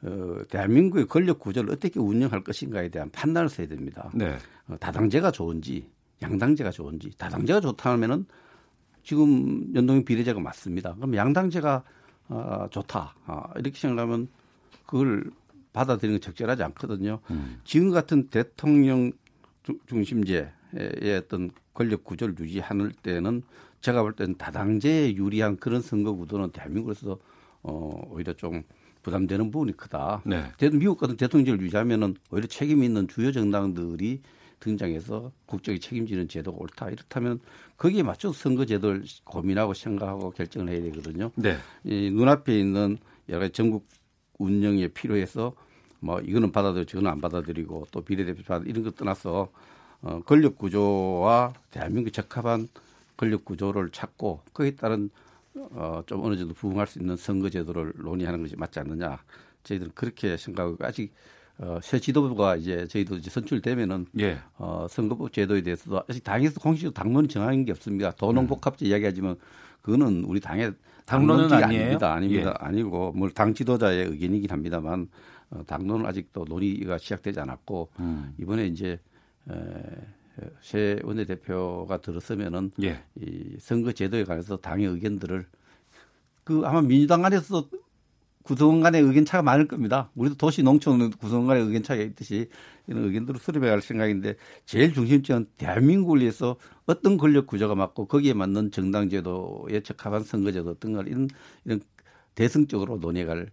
I: 어, 대한민국의 권력 구조를 어떻게 운영할 것인가에 대한 판단을 써야 됩니다.
B: 네.
I: 어, 다당제가 좋은지 양당제가 좋은지 다당제가 좋다면은 지금 연동형 비례제가 맞습니다. 그럼 양당제가 어, 좋다 아, 이렇게 생각하면 그걸 받아들이는 게 적절하지 않거든요.
B: 음.
I: 지금 같은 대통령 중- 중심제의 어떤 권력 구조를 유지하는 때는 제가 볼 때는 다당제에 유리한 그런 선거 구도는 대한민국에서 어, 오히려 좀 부담되는 부분이 크다.
B: 네.
I: 대- 미국 같은 대통령제를 유지하면은 오히려 책임 있는 주요 정당들이 등장해서 국적이 책임지는 제도가 옳다. 이렇다면 거기에 맞춰서 선거 제도를 고민하고 생각하고 결정을 해야 되거든요.
B: 네.
I: 이 눈앞에 있는 여러 가지 전국 운영에 필요해서 뭐 이거는 받아들이고 저거는 안 받아들이고 또 비례대표 받아 이런 거 떠나서 어, 권력 구조와 대한민국 적합한 권력 구조를 찾고 거기에 따른 어, 좀 어느 정도 부응할 수 있는 선거 제도를 논의하는 것이 맞지 않느냐. 저희들은 그렇게 생각하고 아직 어, 새 지도부가 이제 저희도 이제 선출되면은
B: 예.
I: 어, 선거법 제도에 대해서도 아직 당에서 공식적으로 당론이 정한 게 없습니다. 도농복합제 이야기하지만 그거는 우리 당의
B: 당론은 아니에요?
I: 아닙니다. 아닙니다. 아니고 뭐당 지도자의 의견이긴 합니다만 어, 당론은 아직도 논의가 시작되지 않았고
B: 음.
I: 이번에 이제 에, 새 원내대표가 들었으면은
B: 예.
I: 이 선거 제도에 관해서 당의 의견들을 그 아마 민주당 안에서도 구성원 간의 의견 차가 많을 겁니다. 우리도 도시 농촌 구성원 간의 의견 차가 있듯이 이런 의견들을 수립해 갈 생각인데 제일 중심점은 대한민국을 위해서 어떤 권력 구조가 맞고 거기에 맞는 정당 제도에 적합한 선거 제도 어떤 걸 이런 이런 대승적으로 논의할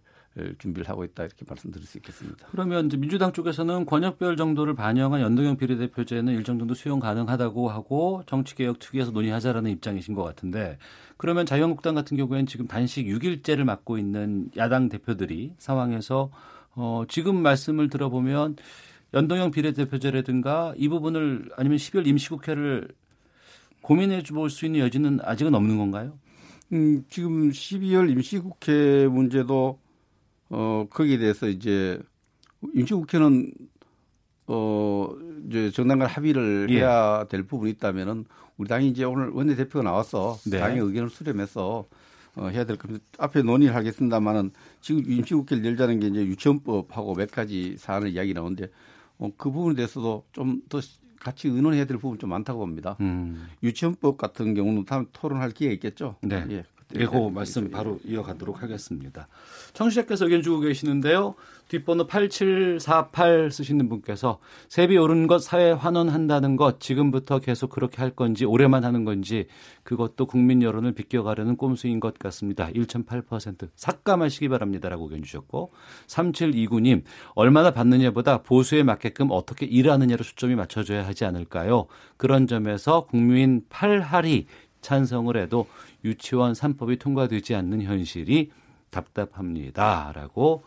I: 준비를 하고 있다 이렇게 말씀드릴 수 있겠습니다.
B: 그러면 이제 민주당 쪽에서는 권역별 정도를 반영한 연동형 비례대표제는 일정 정도 수용 가능하다고 하고 정치개혁 특위에서 논의하자라는 입장이신 것 같은데 그러면 자유한국당 같은 경우에는 지금 단식 6일째를 맡고 있는 야당 대표들이 상황에서 어, 지금 말씀을 들어보면 연동형 비례대표제라든가 이 부분을 아니면 12월 임시국회를 고민해 볼 수 있는 여지는 아직은 없는 건가요?
I: 음, 지금 12월 임시국회 문제도 어 거기에 대해서 이제 임시국회는 어 이제 정당 간 합의를
B: 예.
I: 해야 될 부분이 있다면은 우리 당이 이제 오늘 원내 대표가 나와서
B: 네.
I: 당의 의견을 수렴해서 어, 해야 될 겁니다. 앞에 논의를 하겠습니다만은 지금 임시국회를 열자는 게 이제 유치원법하고 몇 가지 사안을 이야기 나오는데 어, 그 부분에 대해서도 좀 더 같이 의논해야 될 부분 좀 많다고 봅니다.
B: 음.
I: 유치원법 같은 경우는 다음 토론할 기회가 있겠죠.
B: 네.
I: 예.
B: 예, 그 말씀 바로 이어가도록 하겠습니다. 청취자께서 의견 주고 계시는데요. 뒷번호 8748 쓰시는 분께서 세비 오른 것 사회 환원한다는 것 지금부터 계속 그렇게 할 건지 올해만 하는 건지 그것도 국민 여론을 비껴가려는 꼼수인 것 같습니다. 1.8% 삭감하시기 바랍니다라고 의견 주셨고 3729님 얼마나 받느냐보다 보수에 맞게끔 어떻게 일하느냐로 초점이 맞춰져야 하지 않을까요? 그런 점에서 국민 8할이 찬성을 해도 유치원 3법이 통과되지 않는 현실이 답답합니다라고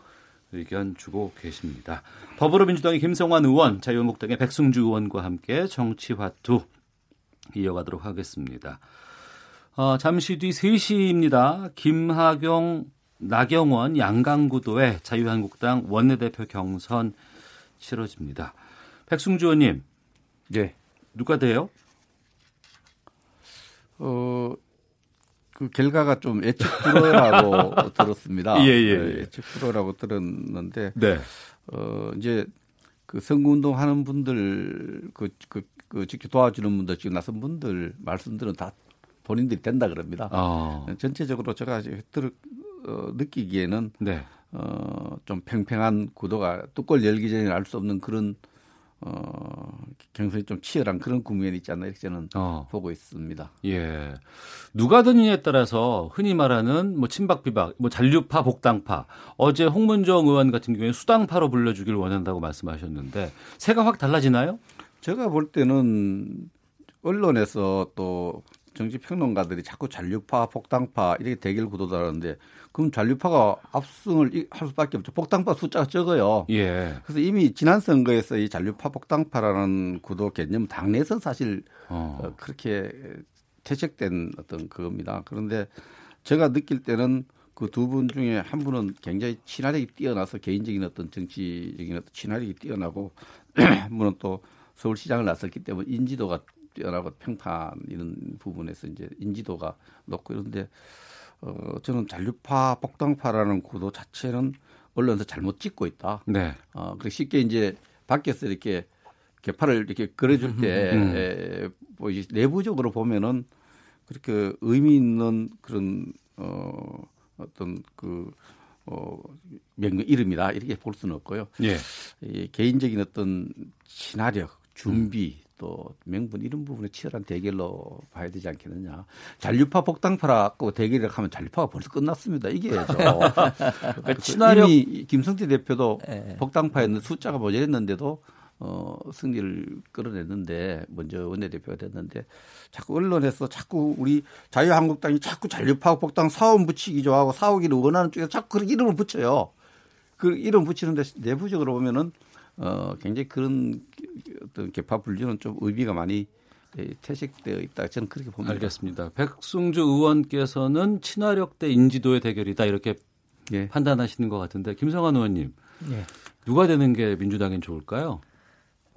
B: 의견 주고 계십니다. 더불어민주당의 김성환 의원, 자유한국당의 백승주 의원과 함께 정치화투 이어가도록 하겠습니다. 어, 잠시 뒤 3시입니다. 김하경, 나경원, 양강구도의 자유한국당 원내대표 경선 치러집니다. 백승주 의원님,
I: 네.
B: 누가 돼요?
I: 어, 그 결과가 좀 예측 불허라고 들었습니다.
B: 예, 예,
I: 네,
B: 예.
I: 예 측 불허라고 들었는데,
B: 네.
I: 어, 이제 그 선거운동 하는 분들, 그, 그, 그 직접 도와주는 분들, 지금 나선 분들 말씀들은 다 본인들이 된다 그럽니다.
B: 어.
I: 전체적으로 제가 들, 어, 느끼기에는
B: 네.
I: 어, 좀 팽팽한 구도가 뚜껑을 열기 전에 알 수 없는 그런 어, 경선이 좀 치열한 그런 국면이 있지 않나 이렇게 저는
B: 어.
I: 보고 있습니다.
B: 예. 누가 드느냐에 따라서 흔히 말하는 뭐 친박 비박, 뭐 잔류파 복당파. 어제 홍문정 의원 같은 경우에 수당파로 불러주길 원한다고 말씀하셨는데 새가 확 달라지나요?
I: 제가 볼 때는 언론에서 또 정치 평론가들이 자꾸 잔류파, 복당파 이렇게 대결 구도다라는데 그럼 잔류파가 압승을 이- 할 수밖에 없죠. 복당파 숫자가 적어요.
B: 예.
I: 그래서 이미 지난 선거에서 이 잔류파, 복당파라는 구도 개념 당내에서 사실
B: 어.
I: 어, 그렇게 퇴색된 어떤 그겁니다. 그런데 제가 느낄 때는 그 두 분 중에 한 분은 굉장히 친화력이 뛰어나서 개인적인 어떤 정치적인 어떤 친화력이 뛰어나고 한 분은 또 서울시장을 나섰기 때문에 인지도가 뛰어나고 평판 이런 부분에서 이제 인지도가 높고 이런데 어, 저는 잔류파, 복당파라는 구도 자체는 언론에서 잘못 찍고 있다.
B: 네.
I: 어, 그 쉽게 이제 밖에서 이렇게 개파를 이렇게 그려줄 때,
B: 음.
I: 에, 뭐 내부적으로 보면은 그렇게 의미 있는 그런, 어, 어떤 그, 어, 명령 이름이다. 이렇게 볼 수는 없고요.
B: 예.
I: 이 개인적인 어떤 친화력, 준비, 또 명분 이런 부분에 치열한 대결로 봐야 되지 않겠느냐. 잔류파 복당파라고 대결을 하면 잔류파가 벌써 끝났습니다. 이게죠. 그러니까
B: 친화력-
I: 이미 김성태 대표도
J: 예.
I: 복당파였는 숫자가 모자랐는데도 어, 승리를 끌어냈는데 먼저 원내대표가 됐는데 자꾸 언론에서 자꾸 우리 자유한국당이 자꾸 잔류파 복당 사원 붙이기 좋아하고 사오기를 원하는 쪽에서 자꾸 그런 이름을 붙여요. 그 이름 붙이는데 내부적으로 보면은 어, 굉장히 그런 어떤 개파 분류는 좀 의미가 많이 예, 퇴색되어 있다. 저는 그렇게 봅니다.
B: 알겠습니다. 백승주 의원께서는 친화력 대 인지도의 대결이다 이렇게
I: 예.
B: 판단하시는 것 같은데 김성환 의원님
G: 예.
B: 누가 되는 게 민주당엔 좋을까요?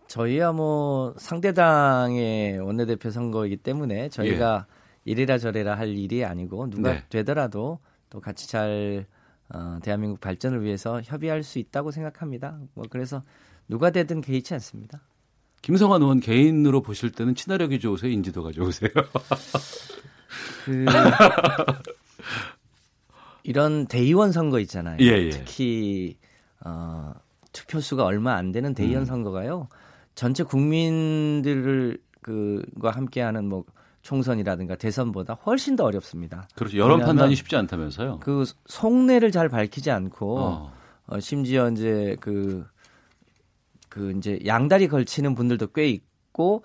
J: 저희야 뭐 상대당의 원내대표 선거이기 때문에 저희가 이래라 저래라 할 일이 아니고 누가
B: 네.
J: 되더라도 또 같이 잘 어, 대한민국 발전을 위해서 협의할 수 있다고 생각합니다. 뭐 그래서 누가 되든 개의치 않습니다.
B: 김성환 의원 개인으로 보실 때는 친화력이 좋으세요, 인지도가 좋으세요?
J: 그 이런 대의원 선거 있잖아요.
B: 예, 예.
J: 특히 어, 투표 수가 얼마 안 되는 대의원
B: 음.
J: 선거가요. 전체 국민들을 그과 함께하는 뭐 총선이라든가 대선보다 훨씬 더 어렵습니다.
B: 그렇죠. 여론 판단이 쉽지 않다면서요.
J: 그 속내를 잘 밝히지 않고
B: 어.
J: 어, 심지어 이제 그, 그 이제 양다리 걸치는 분들도 꽤 있고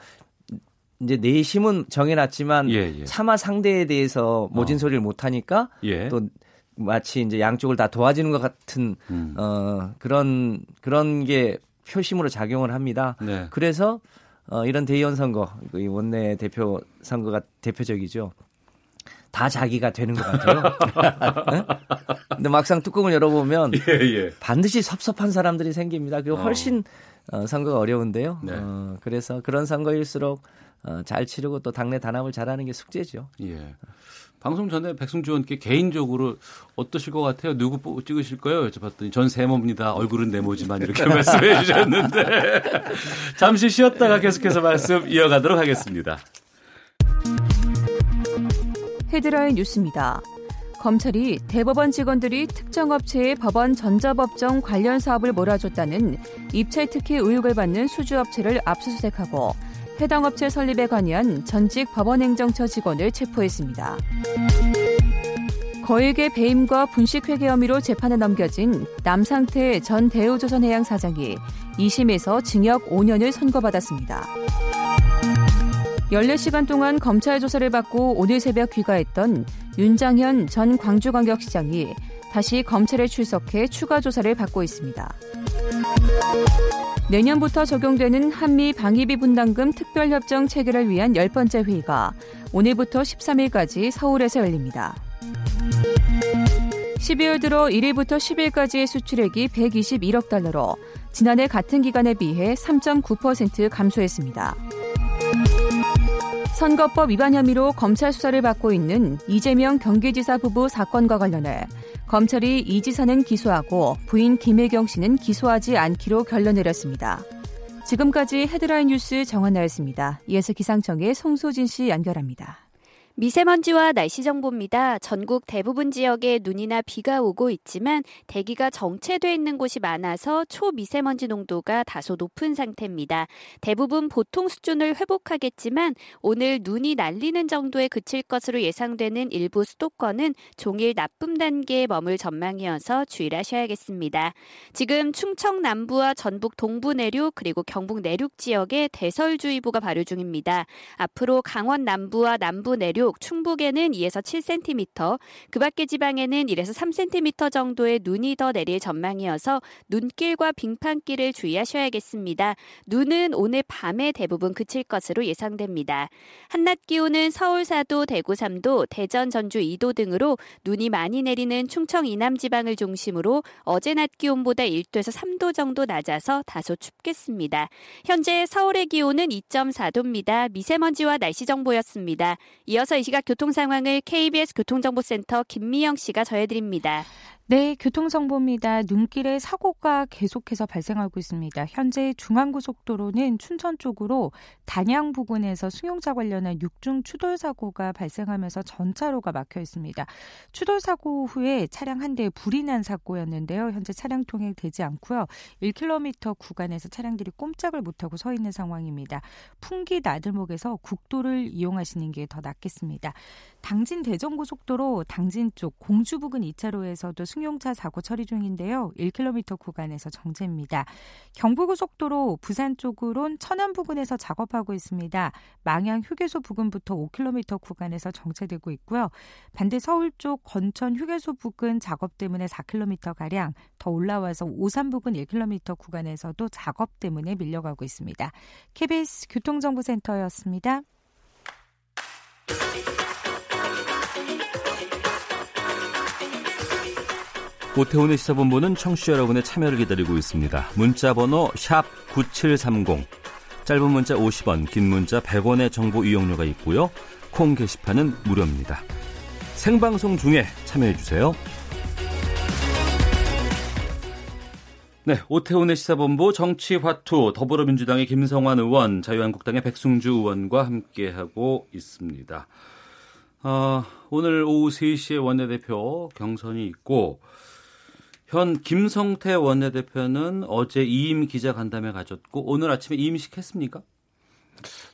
J: 이제 내심은 정해놨지만
B: 예, 예.
J: 차마 상대에 대해서 모진
B: 어.
J: 소리를 못 하니까
B: 예.
J: 또 마치 이제 양쪽을 다 도와주는 것 같은
B: 음.
J: 어 그런 그런 게 표심으로 작용을 합니다.
B: 네.
J: 그래서 어 이런 대의원 선거, 이 원내 대표 선거가 대표적이죠. 다 자기가 되는 것 같아요. 네? 근데 막상 뚜껑을 열어보면
B: 예, 예.
J: 반드시 섭섭한 사람들이 생깁니다.
B: 어.
J: 훨씬 어, 선거가 어려운데요.
B: 네.
J: 어, 그래서 그런 선거일수록 어, 잘 치르고 또 당내 단합을 잘하는 게 숙제죠.
B: 예. 방송 전에 백승주 의원께 개인적으로 어떠실 것 같아요? 누구 뽑- 찍으실 거예요? 여쭤봤더니 전 세모입니다. 얼굴은 네모지만 이렇게 말씀해 주셨는데 잠시 쉬었다가 계속해서 말씀 이어가도록 하겠습니다.
F: 헤드라인 뉴스입니다. 검찰이 대법원 직원들이 특정 업체의 법원 전자법정 관련 사업을 몰아줬다는 입찰 특혜 의혹을 받는 수주업체를 압수수색하고 해당 업체 설립에 관여한 전직 법원행정처 직원을 체포했습니다. 거액의 배임과 분식회계 혐의로 재판에 넘겨진 남상태 전 대우조선해양 사장이 2심에서 징역 5년을 선고받았습니다. 14시간 동안 검찰 조사를 받고 오늘 새벽 귀가했던 윤장현 전 광주광역시장이 다시 검찰에 출석해 추가 조사를 받고 있습니다. 내년부터 적용되는 한미 방위비 분담금 특별협정 체결을 위한 열 번째 회의가 오늘부터 13일까지 서울에서 열립니다. 12월 들어 1일부터 10일까지의 수출액이 121억 달러로 지난해 같은 기간에 비해 3.9% 감소했습니다. 선거법 위반 혐의로 검찰 수사를 받고 있는 이재명 경기지사 부부 사건과 관련해 검찰이 이 지사는 기소하고 부인 김혜경 씨는 기소하지 않기로 결론 내렸습니다. 지금까지 헤드라인 뉴스 정한나였습니다. 이어서 기상청의 송소진 씨 연결합니다.
K: 미세먼지와 날씨 정보입니다. 전국 대부분 지역에 눈이나 비가 오고 있지만 대기가 정체돼 있는 곳이 많아서 초미세먼지 농도가 다소 높은 상태입니다. 대부분 보통 수준을 회복하겠지만 오늘 눈이 날리는 정도에 그칠 것으로 예상되는 일부 수도권은 종일 나쁨 단계에 머물 전망이어서 주의를 하셔야겠습니다. 지금 충청 남부와 전북 동부 내륙 그리고 경북 내륙 지역에 대설주의보가 발효 중입니다. 앞으로 강원 남부와 남부 내륙, 충북에는 2에서 7cm, 그 밖의 지방에는 1에서 3cm 정도의 눈이 더 내릴 전망이어서 눈길과 빙판길을 주의하셔야겠습니다. 눈은 오늘 밤에 대부분 그칠 것으로 예상됩니다. 한낮 기온은 서울 4도, 대구 3도, 대전, 전주 2도 등으로 눈이 많이 내리는 충청 이남 지방을 중심으로 어제 낮 기온보다 1도에서 3도 정도 낮아서 다소 춥겠습니다. 현재 서울의 기온은 2.4도입니다. 미세먼지와 날씨 정보였습니다. 이어서 이어서 이 시각 교통 상황을 KBS 교통정보센터 김미영 씨가 전해드립니다.
D: 네, 교통정보입니다. 눈길에 사고가 계속해서 발생하고 있습니다. 현재 중앙고속도로는 춘천 쪽으로 단양 부근에서 승용차 관련한 6중 추돌 사고가 발생하면서 전차로가 막혀 있습니다. 추돌 사고 후에 차량 한 대에 불이 난 사고였는데요. 현재 차량 통행되지 않고요. 1km 구간에서 차량들이 꼼짝을 못하고 서 있는 상황입니다. 풍기 나들목에서 국도를 이용하시는 게 더 낫겠습니다. 당진 대전고속도로 당진 쪽 공주 부근 2차로에서도 승 용차 사고 처리 중인데요. 1km 구간에서 정체입니다. 경부고속도로 부산 쪽으론 천안 부근에서 작업하고 있습니다. 망양 휴게소 부근부터 5km 구간에서 정체되고 있고요. 반대 서울 쪽 건천 휴게소 부근 작업 때문에 4km 가량 더 올라와서 오산 부근 1km 구간에서도 작업 때문에 밀려가고 있습니다. KBS 교통정보센터였습니다.
B: 오태훈의 시사본부는 청취자 여러분의 참여를 기다리고 있습니다. 문자 번호 9730. 짧은 문자 50원, 긴 문자 100원의 정보 이용료가 있고요. 콩 게시판은 무료입니다. 생방송 중에 참여해 주세요. 네, 오태훈의 시사본부 정치화투 더불어민주당의 김성환 의원, 자유한국당의 백승주 의원과 함께하고 있습니다. 어, 오늘 오후 3시에 원내대표 경선이 있고 현 김성태 원내대표는 어제 이임 기자 간담회 가졌고 오늘 아침에 이임식 했습니까?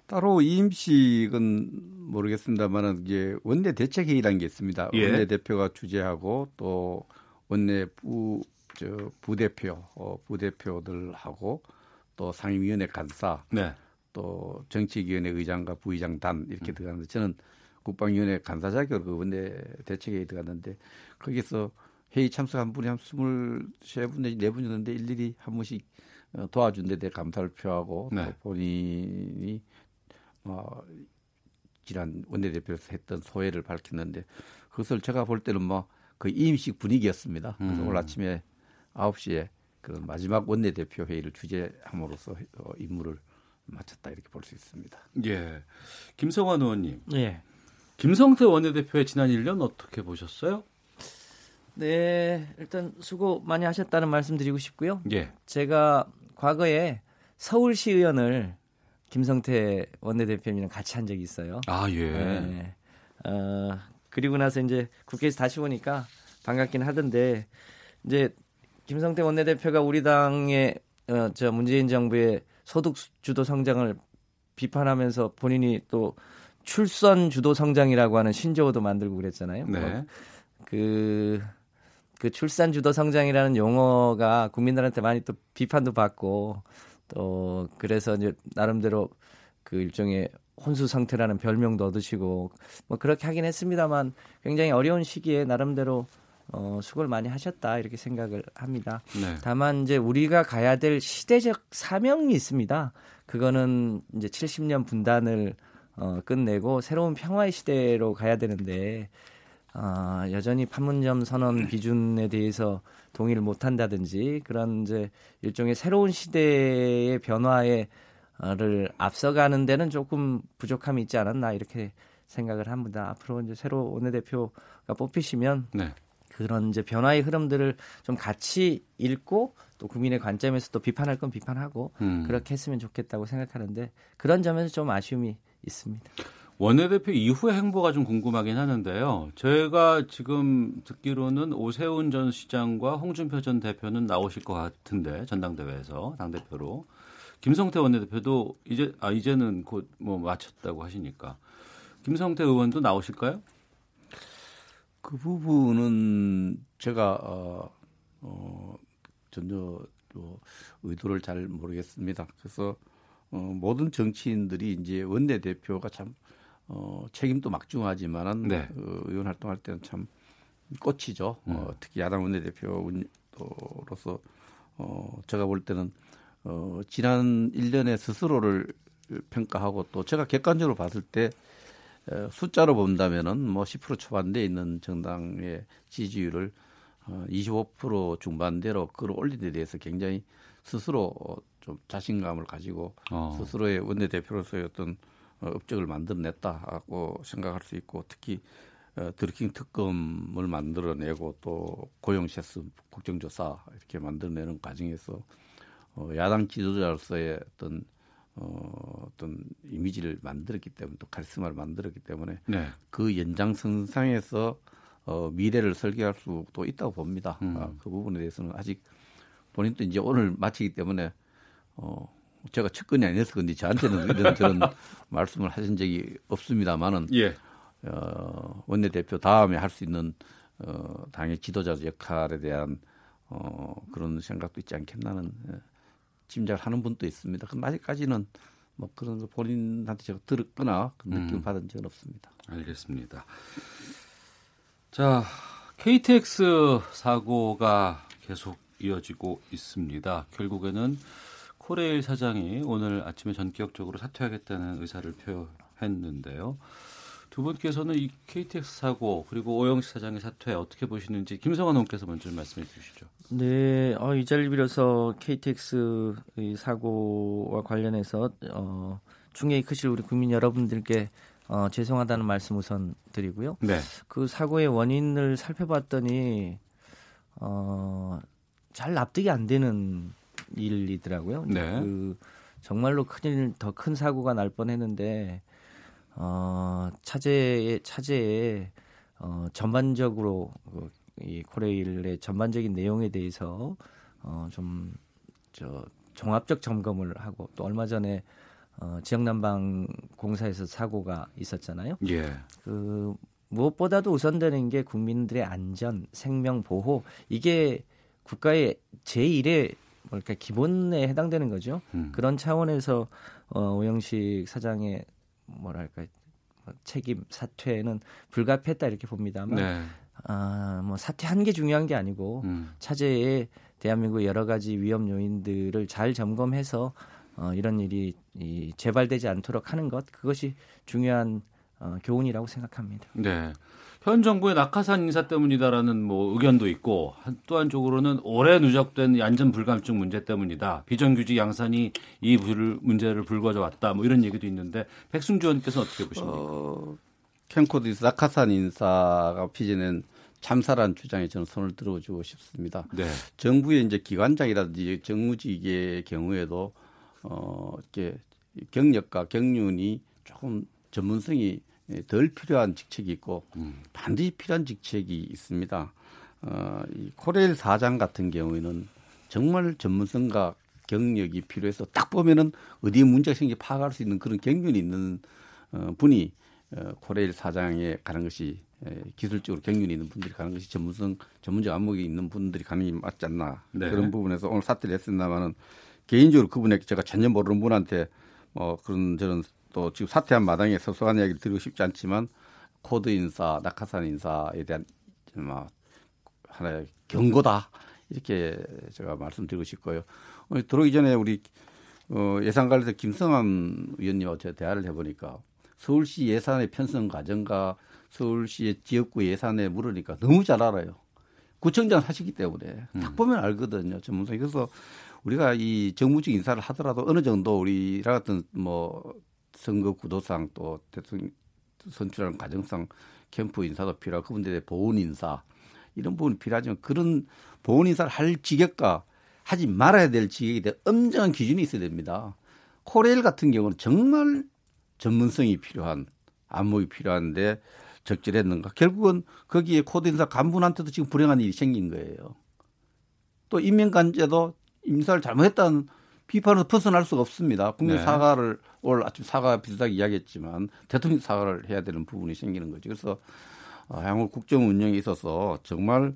I: 따로 이임식은 모르겠습니다만은 이제 원내 대책 회의라는 게 있습니다. 예. 원내 대표가 주재하고 또 원내 부 저 부대표 어, 부대표들하고 또 상임위원회 간사 네. 또 정치위원회 의장과 부의장 단 이렇게 음. 들어가는데 저는 국방위원회 간사 자격으로 그 원내 대책회의 들어갔는데 거기서 회의 참석 한 분이 한 스물세 분 내지 네 분이었는데 일일이 한 분씩 어, 도와준 데 대해 감사를 표하고 네. 또 본인이 어, 지난 원내대표에서 했던 소회를 밝혔는데 그것을 제가 볼 때는 뭐그 임식 분위기였습니다. 그래서 음. 오늘 아침에 9시에 그런 마지막 원내대표 회의를 주재함으로써 어, 임무를 마쳤다 이렇게 볼 수 있습니다.
B: 예. 김성환 의원님. 예. 김성태 원내대표의 지난 1년 어떻게 보셨어요?
J: 네, 일단 수고 많이 하셨다는 말씀 드리고 싶고요. 예. 제가 과거에 서울시 의원을 김성태 원내대표님이랑 같이 한 적이 있어요.
B: 아, 예. 네.
J: 어, 그리고 나서 이제 국회에서 다시 보니까 반갑긴 하던데 이제 김성태 원내대표가 우리 당의 어, 저 문재인 정부의 소득 주도 성장을 비판하면서 본인이 또 출선 주도 성장이라고 하는 신조어도 만들고 그랬잖아요. 네. 뭐 그, 그 출산 주도 성장이라는 용어가 국민들한테 많이 또 비판도 받고 또 그래서 이제 나름대로 그 일종의 혼수 상태라는 별명도 얻으시고 뭐 그렇게 하긴 했습니다만 굉장히 어려운 시기에 나름대로 어, 수고를 많이 하셨다 이렇게 생각을 합니다. 네. 다만 이제 우리가 가야 될 시대적 사명이 있습니다. 그거는 이제 70년 분단을 어, 끝내고 새로운 평화의 시대로 가야 되는데 어, 여전히 판문점 선언 비준에 대해서 동의를 못한다든지 그런 이제 일종의 새로운 시대의 변화에를 앞서가는 데는 조금 부족함이 있지 않았나 이렇게 생각을 합니다. 앞으로 이제 새로 원내대표가 뽑히시면 네. 그런 이제 변화의 흐름들을 좀 같이 읽고 또 국민의 관점에서 또 비판할 건 비판하고 음. 그렇게 했으면 좋겠다고 생각하는데 그런 점에서 좀 아쉬움이 있습니다.
B: 원내대표 이후의 행보가 좀 궁금하긴 하는데요. 저희가 지금 듣기로는 오세훈 전 시장과 홍준표 전 대표는 나오실 것 같은데 전당대회에서 당 대표로 김성태 원내대표도 이제 아 이제는 곧 뭐 마쳤다고 하시니까 김성태 의원도 나오실까요?
I: 그 부분은 제가 어, 어 전혀 또 의도를 잘 모르겠습니다. 그래서 어, 모든 정치인들이 이제 원내 대표가 참 어, 책임도 막중하지만은 네. 어, 의원 활동할 때는 참 꽃이죠. 음. 어, 특히 야당 원내대표로서 어, 제가 볼 때는 어, 지난 1년에 스스로를 평가하고 또 제가 객관적으로 봤을 때 어, 숫자로 본다면은 뭐 10% 초반대에 있는 정당의 지지율을 어, 25% 중반대로 끌어올린 데 대해서 굉장히 스스로 좀 자신감을 가지고 어. 스스로의 원내대표로서의 어떤 어, 업적을 만들어냈다고 생각할 수 있고 특히 어, 드루킹 특검을 만들어내고 또 고용 세스 국정조사 이렇게 만들어내는 과정에서 어, 야당 지도자로서의 어떤 어, 어떤 이미지를 만들었기 때문에 또 카리스마를 만들었기 때문에
B: 네.
I: 그 연장선상에서 어, 미래를 설계할 수도 있다고 봅니다.
B: 음.
I: 아, 그 부분에 대해서는 아직 본인도 이제 오늘 마치기 때문에 어, 제가 측근이 아니어서 근데 저한테는 이런 저런 말씀을 하신 적이 없습니다만은
B: 예.
I: 어, 원내대표 다음에 할 수 있는 어, 당의 지도자 역할에 대한 어, 그런 생각도 있지 않겠나는 예, 짐작을 하는 분도 있습니다. 그럼 아직까지는 뭐 그런 거 본인한테 제가 들었거나 그 느낌
B: 음.
I: 받은 적은 없습니다.
B: 알겠습니다. 자, KTX 사고가 계속 이어지고 있습니다. 결국에는 코레일 사장이 오늘 아침에 전격적으로 사퇴하겠다는 의사를 표했는데요. 두 분께서는 이 KTX 사고 그리고 오영식 사장의 사퇴 어떻게 보시는지 김성환 의원께서 먼저 말씀해 주시죠.
J: 네, 어, 이 자리를 빌어서 KTX 이 사고와 관련해서 어, 충격이 크실 우리 국민 여러분들께 어, 죄송하다는 말씀 우선 드리고요.
B: 네.
J: 그 사고의 원인을 살펴봤더니 어, 잘 납득이 안 되는 일이더라고요.
B: 네.
J: 그 정말로 큰일 더 큰 사고가 날 뻔했는데 어, 차제에 차제에 어, 전반적으로 그, 이 코레일의 전반적인 내용에 대해서 어, 좀 저 종합적 점검을 하고 또 얼마 전에 어, 지역난방 공사에서 사고가 있었잖아요.
B: 예.
J: 그 무엇보다도 우선되는 게 국민들의 안전, 생명 보호 이게 국가의 제1의 뭐랄까 기본에 해당되는 거죠.
B: 음.
J: 그런 차원에서 어, 오영식 사장의 뭐랄까 뭐 책임 사퇴는 불가피했다 이렇게 봅니다만
B: 네.
J: 아, 뭐 사퇴한 게 중요한 게 아니고
B: 음.
J: 차제에 대한민국 여러 가지 위험 요인들을 잘 점검해서 어, 이런 일이 이, 재발되지 않도록 하는 것 그것이 중요한 어, 교훈이라고 생각합니다.
B: 네. 현 정부의 낙하산 인사 때문이다라는 뭐 의견도 있고 한- 또 한쪽으로는 오래 누적된 안전 불감증 문제 때문이다. 비정규직 양산이 이 불, 문제를 불거져 왔다. 뭐 이런 얘기도 있는데 백승주 의원께서 어떻게 보십니까?
I: 어, 캔코드 낙하산 인사가 빚어낸 참사란 주장에 저는 손을 들어주고 싶습니다.
B: 네.
I: 정부의 이제 기관장이라든지 정무직의 경우에도 어, 이렇게 경력과 경륜이 조금 전문성이 덜 필요한 직책이 있고
B: 음.
I: 반드시 필요한 직책이 있습니다. 어, 이 코레일 사장 같은 경우에는 정말 전문성과 경력이 필요해서 딱 보면은 어디에 문제가 생기 파악할 수 있는 그런 경륜이 있는 어, 분이 어, 코레일 사장에 가는 것이 에, 기술적으로 경륜이 있는 분들이 가는 것이 전문성 전문적 안목이 있는 분들이 가는 게 맞지 않나
B: 네.
I: 그런 부분에서 오늘 사퇴를 했습니다만은 개인적으로 그분에게 제가 전혀 모르는 분한테 뭐 그런 저는 또 지금 사퇴한 마당에 소소한 이야기를 드리고 싶지 않지만 코드 인사, 낙하산 인사에 대한 뭐 하나의 경고다 이렇게 제가 말씀드리고 싶고요. 오늘 들어오기 전에 우리 어, 예산관리사 김성환 의원님하고 제가 대화를 해보니까 서울시 예산의 편성 과정과 서울시의 지역구 예산에 물으니까 너무 잘 알아요. 구청장 하시기 때문에 딱 보면 알거든요. 전문성이. 그래서 우리가 이 정무직 인사를 하더라도 어느 정도 우리라 같은 뭐 선거 구도상 또 대통령 선출하는 과정상 캠프 인사도 필요하고 그분들의 보훈 인사 이런 부분이 필요하지만 그런 보훈 인사를 할 직역과 하지 말아야 될 직역에 대한 엄정한 기준이 있어야 됩니다. 코레일 같은 경우는 정말 전문성이 필요한 안목이 필요한데 적절했는가? 결국은 거기에 코드 인사 간 분한테도 지금 불행한 일이 생긴 거예요. 또 임명권자도 인사를 잘못했다는 비판에서 벗어날 수가 없습니다. 국민
B: 네.
I: 사과를 오늘 아침 사과 비슷하게 이야기했지만 대통령 사과를 해야 되는 부분이 생기는 거죠. 그래서 어, 향후 국정 운영에 있어서 정말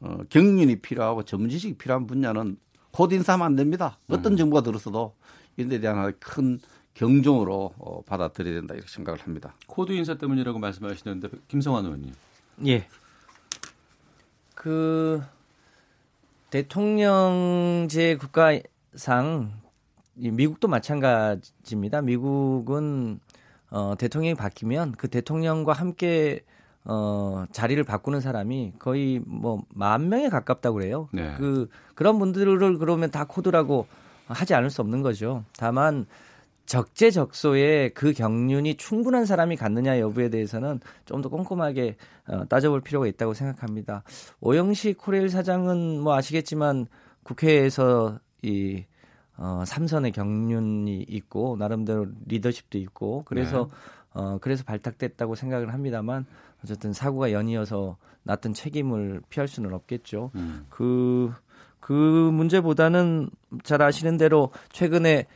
I: 어, 경륜이 필요하고 전문 지식이 필요한 분야는 코드 인사하면 안 됩니다. 어떤 정부가 들어서도 이런 데 대한 큰 경종으로 어, 받아들여야 된다 이렇게 생각을 합니다.
B: 코드 인사 때문이라고 말씀하시는데 김성환 의원님.
J: 예. 그 대통령제 국가 상이 미국도 마찬가지입니다. 미국은 어, 대통령이 바뀌면 그 대통령과 함께 어, 자리를 바꾸는 사람이 거의 뭐 만 명에 가깝다고 그래요.
B: 네.
J: 그 그런 분들을 그러면 다 코드라고 하지 않을 수 없는 거죠. 다만 적재적소에 그 경륜이 충분한 사람이 갖느냐 여부에 대해서는 좀 더 꼼꼼하게 어, 따져볼 필요가 있다고 생각합니다. 오영식 코레일 사장은 뭐 아시겠지만 국회에서 이 어, 삼선의 경륜이 있고 나름대로 리더십도 있고 그래서 네. 어, 그래서 발탁됐다고 생각을 합니다만 어쨌든 사고가 연이어서 났던 책임을 피할 수는 없겠죠. 음. 그, 그 문제보다는 잘 아시는 대로 최근에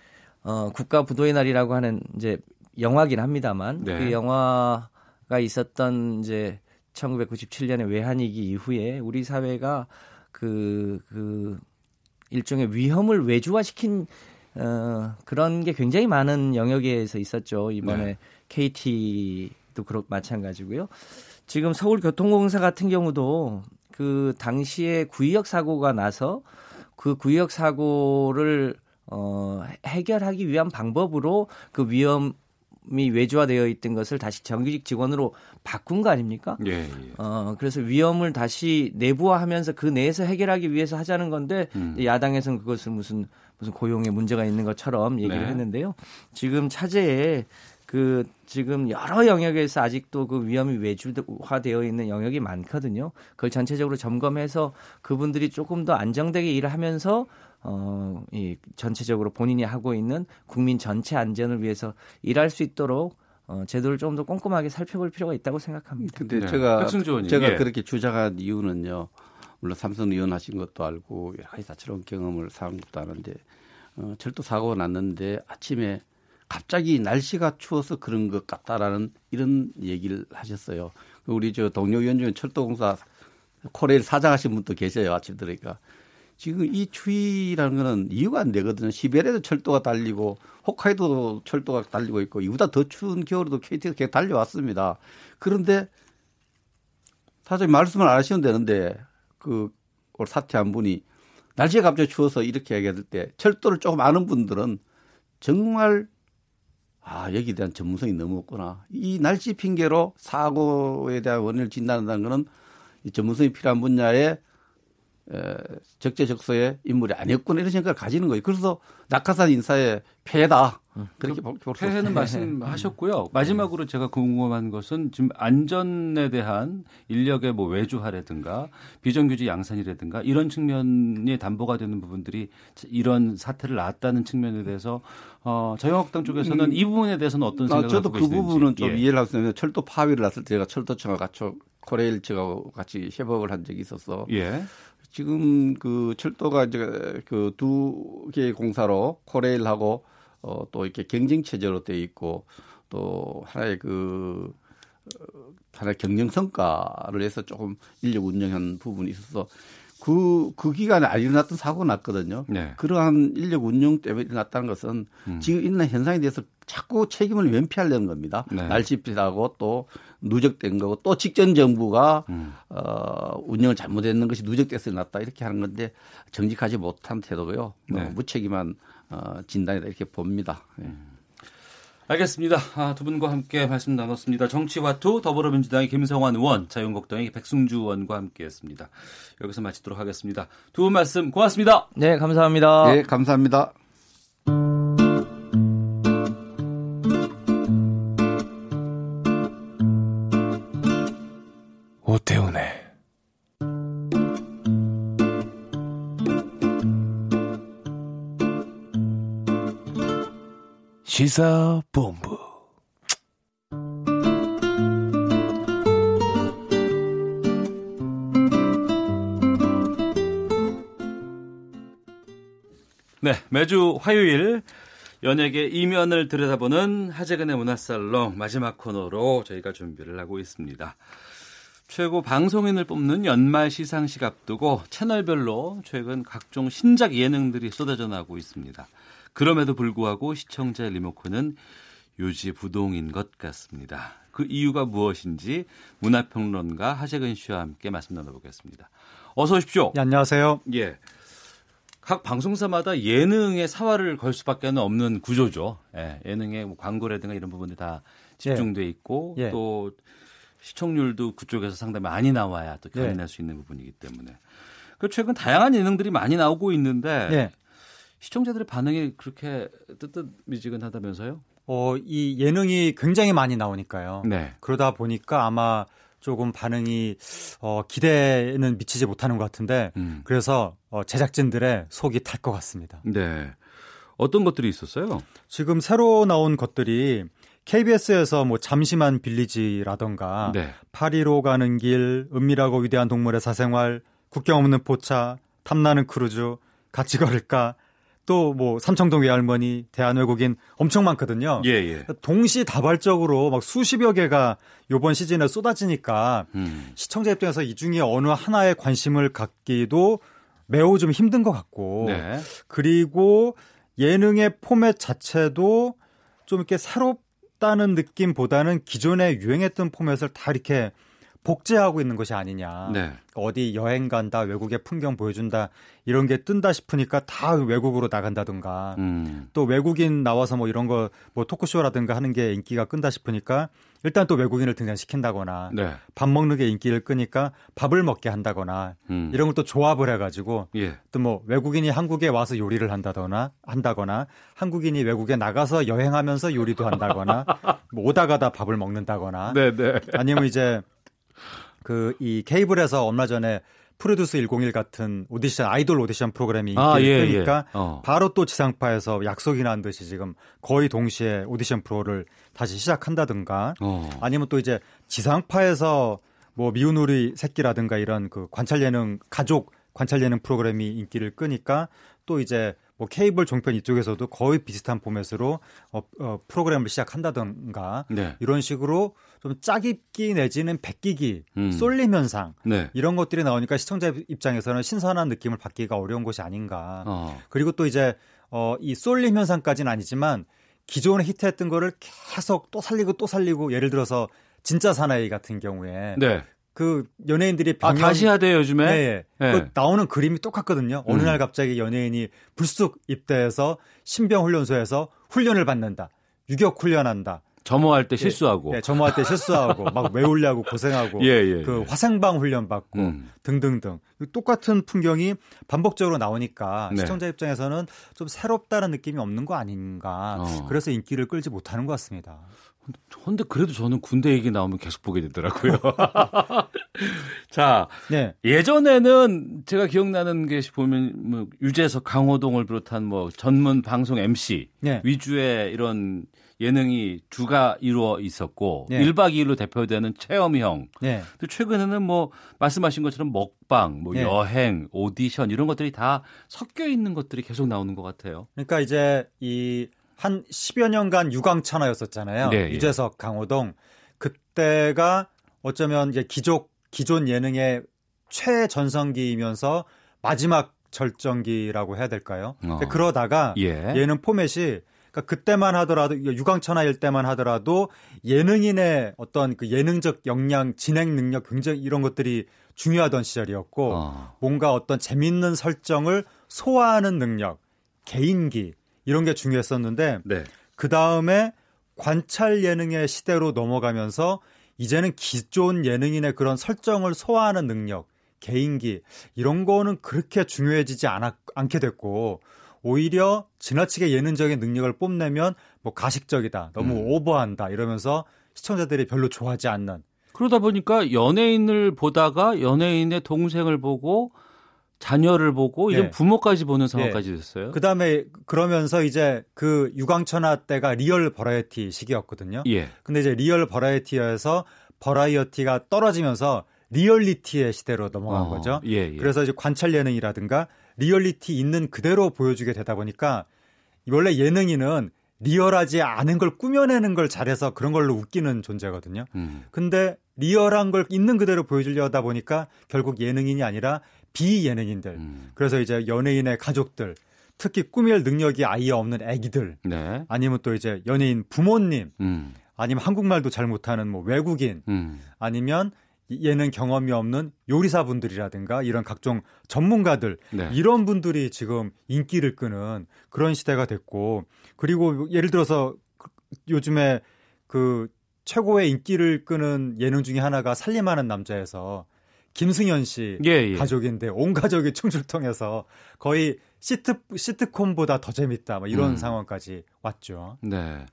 J: 어, 국가 부도의 날이라고 하는 이제 영화긴 합니다만 네. 그 영화가 있었던 이제 1997년의 외환위기 이후에 우리 사회가 그, 그 일종의 위험을 외주화시킨 어, 그런 게 굉장히 많은 영역에서 있었죠. 이번에 네. KT도 그렇 마찬가지고요. 지금 서울교통공사 같은 경우도 그 당시에 구의역 사고가 나서 그 구의역 사고를 어, 해결하기 위한 방법으로 그 위험 이 외주화되어 있던 것을 다시 정규직 직원으로 바꾼 거 아닙니까? 예, 예. 어, 그래서 위험을 다시 내부화하면서 그 내에서 해결하기 위해서 하자는 건데 음. 야당에서는 그것을 무슨 무슨 고용에 문제가 있는 것처럼 얘기를 네. 했는데요. 지금 차제에 그 지금 여러 영역에서 아직도 그 위험이 외주화되어 있는 영역이 많거든요. 그걸 전체적으로 점검해서 그분들이 조금 더 안정되게 일을 하면서 어, 이 전체적으로 본인이 하고 있는 국민 전체 안전을 위해서 일할 수 있도록 어, 제도를 좀 더 꼼꼼하게 살펴볼 필요가 있다고 생각합니다.
I: 근데 네. 제가 제가 예. 그렇게 주장한 이유는요. 물론 삼선 의원 하신 것도 알고 여러 가지 다채로운 경험을 쌓은 것도 아는데 어, 철도 사고가 났는데 아침에 갑자기 날씨가 추워서 그런 것 같다라는 이런 얘기를 하셨어요. 우리 저 동료 위원 중에 철도공사 코레일 사장하신 분도 계셔요. 아침 들으니까. 지금 이 추위라는 거는 이유가 안 되거든요. 시베리아도 철도가 달리고 홋카이도 철도가 달리고 있고 이보다 더 추운 겨울에도 KT가 계속 달려왔습니다. 그런데 사장님 말씀을 안 하시면 되는데 그 사퇴한 분이 날씨가 갑자기 추워서 이렇게 얘기할 때 철도를 조금 아는 분들은 정말 아, 여기에 대한 전문성이 너무 없구나. 이 날씨 핑계로 사고에 대한 원인을 진단한다는 거는 이 전문성이 필요한 분야에 에, 적재적소의 인물이 아니었구나 이런 생각을 가지는 거예요. 그래서 낙하산 인사의 폐해다. 음. 그렇게 볼수 없어요.
B: 폐해는 말씀하셨고요. 마지막으로 제가 궁금한 것은 지금 안전에 대한 인력의 뭐 외주화라든가 비정규직 양산이라든가 이런 측면이 담보가 되는 부분들이 이런 사태를 낳았다는 측면에 대해서 어, 자유한국당 쪽에서는 음, 이 부분에 대해서는 어떤 아, 생각을 아,
I: 저도 그 부분은 좀 예. 이해를 할수 있는데 철도 파위를 났을 때 제가 철도청과 같이 코레일 측하고 같이 협업을 한 적이 있어서 예. 지금 그 철도가 이제 그 두 개의 공사로 코레일하고 어, 또 이렇게 경쟁 체제로 돼 있고 또 하나의 그 어, 하나의 경영 성과를 해서 조금 인력 운영한 부분이 있어서 그, 그 기간에 안 일어났던 사고가 났거든요. 네. 그러한 인력 운영 때문에 일어났다는 것은 음. 지금 있는 현상에 대해서 자꾸 책임을 면피하려는 겁니다. 네. 날씨비하고 또 누적된 거고 또 직전 정부가 음. 어, 운영을 잘못했는 것이 누적돼서 났다 이렇게 하는 건데 정직하지 못한 태도고요. 어, 네. 어, 무책임한 어, 진단이다 이렇게 봅니다. 네.
B: 알겠습니다. 아, 두 분과 함께 말씀 나눴습니다. 정치화투 더불어민주당의 김성환 의원, 자유한국당의 백승주 의원과 함께했습니다. 여기서 마치도록 하겠습니다. 두 분 말씀 고맙습니다.
J: 네, 감사합니다.
I: 네, 감사합니다.
A: 오태훈의 시사본부
B: 네, 매주 화요일 연예계 이면을 들여다보는 하재근의 문화살롱 마지막 코너로 저희가 준비를 하고 있습니다. 최고 방송인을 뽑는 연말 시상식 앞두고 채널별로 최근 각종 신작 예능들이 쏟아져 나오고 있습니다. 그럼에도 불구하고 시청자 리모컨은 요지부동인 것 같습니다. 그 이유가 무엇인지 문화평론가 하재근 씨와 함께 말씀 나눠보겠습니다. 어서 오십시오.
L: 네, 안녕하세요.
B: 예. 각 방송사마다 예능에 사활을 걸 수밖에 없는 구조죠. 예, 예능의 뭐 광고라든가 이런 부분들 다 집중돼 예. 있고 예. 또 시청률도 그쪽에서 상당히 많이 나와야 또 견인할 예. 수 있는 부분이기 때문에 그 최근 다양한 예능들이 많이 나오고 있는데 예. 시청자들의 반응이 그렇게 뜨뜻미지근하다면서요?
L: 어, 이 예능이 굉장히 많이 나오니까요.
B: 네.
L: 그러다 보니까 아마 조금 반응이 어, 기대는 미치지 못하는 것 같은데
B: 음.
L: 그래서 어, 제작진들의 속이 탈 것 같습니다.
B: 네. 어떤 것들이 있었어요?
L: 지금 새로 나온 것들이 KBS에서 뭐 잠시만 빌리지라던가
B: 네.
L: 파리로 가는 길, 은밀하고 위대한 동물의 사생활, 국경 없는 포차, 탐나는 크루즈, 같이 걸을까, 또 뭐 삼청동 외할머니, 대한 외국인 엄청 많거든요.
B: 예, 예.
L: 동시다발적으로 막 수십여 개가 요번 시즌에 쏟아지니까
B: 음.
L: 시청자 입장에서 이 중에 어느 하나에 관심을 갖기도 매우 좀 힘든 것 같고
B: 네.
L: 그리고 예능의 포맷 자체도 좀 이렇게 새롭 다는 느낌보다는 기존에 유행했던 포맷을 다 이렇게 복제하고 있는 것이 아니냐.
B: 네.
L: 어디 여행 간다, 외국의 풍경 보여준다, 이런 게 뜬다 싶으니까 다 외국으로 나간다든가.
B: 음.
L: 또 외국인 나와서 뭐 이런 거 뭐 토크쇼라든가 하는 게 인기가 끈다 싶으니까 일단 또 외국인을 등장시킨다거나
B: 네.
L: 밥 먹는 게 인기를 끄니까 밥을 먹게 한다거나
B: 음.
L: 이런 걸 또 조합을 해가지고
B: 예.
L: 또뭐 외국인이 한국에 와서 요리를 한다거나 한다거나 한국인이 외국에 나가서 여행하면서 요리도 한다거나 뭐 오다 가다 밥을 먹는다거나
B: 네, 네.
L: 아니면 이제 그 이 케이블에서 얼마 전에 프로듀스 101 같은 오디션 아이돌 오디션 프로그램이 인기를
B: 아, 예,
L: 끄니까
B: 예. 어.
L: 바로 또 지상파에서 약속이나 한 듯이 지금 거의 동시에 오디션 프로를 다시 시작한다든가
B: 어.
L: 아니면 또 이제 지상파에서 뭐 미운 우리 새끼라든가 이런 그 관찰 예능 가족 관찰 예능 프로그램이 인기를 끄니까 또 이제 뭐 케이블 종편 이쪽에서도 거의 비슷한 포맷으로 어, 어, 프로그램을 시작한다든가
B: 네.
L: 이런 식으로 좀 짜깁기 내지는 베끼기
B: 음.
L: 쏠림 현상
B: 네.
L: 이런 것들이 나오니까 시청자 입장에서는 신선한 느낌을 받기가 어려운 것이 아닌가.
B: 어.
L: 그리고 또 이제 어, 이 쏠림 현상까지는 아니지만 기존에 히트했던 거를 계속 또 살리고 또 살리고 예를 들어서 진짜 사나이 같은 경우에
B: 네.
L: 그 연예인들이
B: 아, 다시 하대요, 요즘에?
L: 네,
B: 네.
L: 그 나오는 그림이 똑같거든요. 어느
B: 음.
L: 날 갑자기 연예인이 불쑥 입대해서 신병 훈련소에서 훈련을 받는다. 유격 훈련한다.
B: 점호할 때 실수하고.
L: 네, 점호할 때 실수하고 막 외우려고 고생하고
B: 예, 예,
L: 그
B: 예.
L: 화생방 훈련 받고
B: 음.
L: 등등등 똑같은 풍경이 반복적으로 나오니까
B: 네.
L: 시청자 입장에서는 좀 새롭다는 느낌이 없는 거 아닌가.
B: 어.
L: 그래서 인기를 끌지 못하는 것 같습니다.
B: 근데 그래도 저는 군대 얘기 나오면 계속 보게 되더라고요. 자,
L: 네.
B: 예전에는 제가 기억나는 게 보면 뭐 유재석, 강호동을 비롯한 뭐 전문 방송 MC
L: 네.
B: 위주의 이런 예능이 주가 이루어 있었고
L: 네.
B: 1박 2일로 대표되는 체험형.
L: 네.
B: 또 최근에는 뭐 말씀하신 것처럼 먹방, 뭐
L: 네.
B: 여행, 오디션 이런 것들이 다 섞여 있는 것들이 계속 나오는 것 같아요.
L: 그러니까 이제 이 한 10여 년간 유광 천하였었잖아요.
B: 네, 예.
L: 유재석, 강호동. 그때가 어쩌면 이제 기존 기존 예능의 최전성기이면서 마지막 절정기라고 해야 될까요?
B: 어.
L: 그러다가
B: 예.
L: 얘는 포맷이 그러니까 그때만 하더라도 유광천하일 때만 하더라도 예능인의 어떤 그 예능적 역량, 진행 능력 굉장히 이런 것들이 중요하던 시절이었고
B: 어.
L: 뭔가 어떤 재밌는 설정을 소화하는 능력, 개인기 이런 게 중요했었는데
B: 네.
L: 그 다음에 관찰 예능의 시대로 넘어가면서 이제는 기존 예능인의 그런 설정을 소화하는 능력, 개인기 이런 거는 그렇게 중요해지지 않았, 않게 됐고 오히려 지나치게 예능적인 능력을 뽐내면 뭐 가식적이다, 너무
B: 음.
L: 오버한다 이러면서 시청자들이 별로 좋아하지 않는
B: 그러다 보니까 연예인을 보다가 연예인의 동생을 보고 자녀를 보고 이제
L: 네.
B: 부모까지 보는 상황까지 됐어요.
L: 그 다음에 그러면서 이제 그 유강천하 때가 리얼 버라이어티 시기였거든요.
B: 예.
L: 근데 이제 리얼 버라이어티에서 버라이어티가 떨어지면서 리얼리티의 시대로 넘어간
B: 어,
L: 거죠.
B: 예, 예.
L: 그래서 이제 관찰 예능이라든가 리얼리티 있는 그대로 보여주게 되다 보니까 원래 예능인은 리얼하지 않은 걸 꾸며내는 걸 잘해서 그런 걸로 웃기는 존재거든요.
B: 음.
L: 근데 리얼한 걸 있는 그대로 보여주려다 보니까 결국 예능인이 아니라 비예능인들.
B: 음.
L: 그래서 이제 연예인의 가족들, 특히 꾸밀 능력이 아예 없는 아기들,
B: 네.
L: 아니면 또 이제 연예인 부모님,
B: 음.
L: 아니면 한국말도 잘 못하는 뭐 외국인,
B: 음.
L: 아니면 예능 경험이 없는 요리사분들이라든가 이런 각종 전문가들
B: 네.
L: 이런 분들이 지금 인기를 끄는 그런 시대가 됐고 그리고 예를 들어서 그- 요즘에 그 최고의 인기를 끄는 예능 중에 하나가 살림하는 남자에서 김승현 씨
B: 예, 예.
L: 가족인데 온 가족이 충출통해서 거의 시트 시트콤보다 더 재밌다. 뭐 이런
B: 음.
L: 상황까지 왔죠.
B: 네.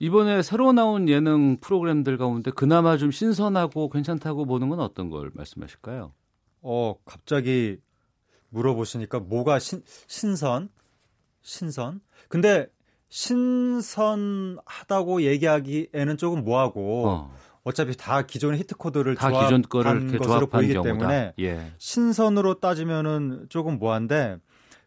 B: 이번에 새로 나온 예능 프로그램들 가운데 그나마 좀 신선하고 괜찮다고 보는 건 어떤 걸 말씀하실까요?
L: 어, 갑자기 물어보시니까 뭐가 신, 신선? 신선? 근데 신선하다고 얘기하기에는 조금 뭐하고
B: 어.
L: 어차피 다 기존의 히트 코드를
B: 다
L: 조합한
B: 기존 거를 이렇게
L: 것으로 보이기
B: 경우다.
L: 때문에
B: 예.
L: 신선으로 따지면은 조금 뭐한데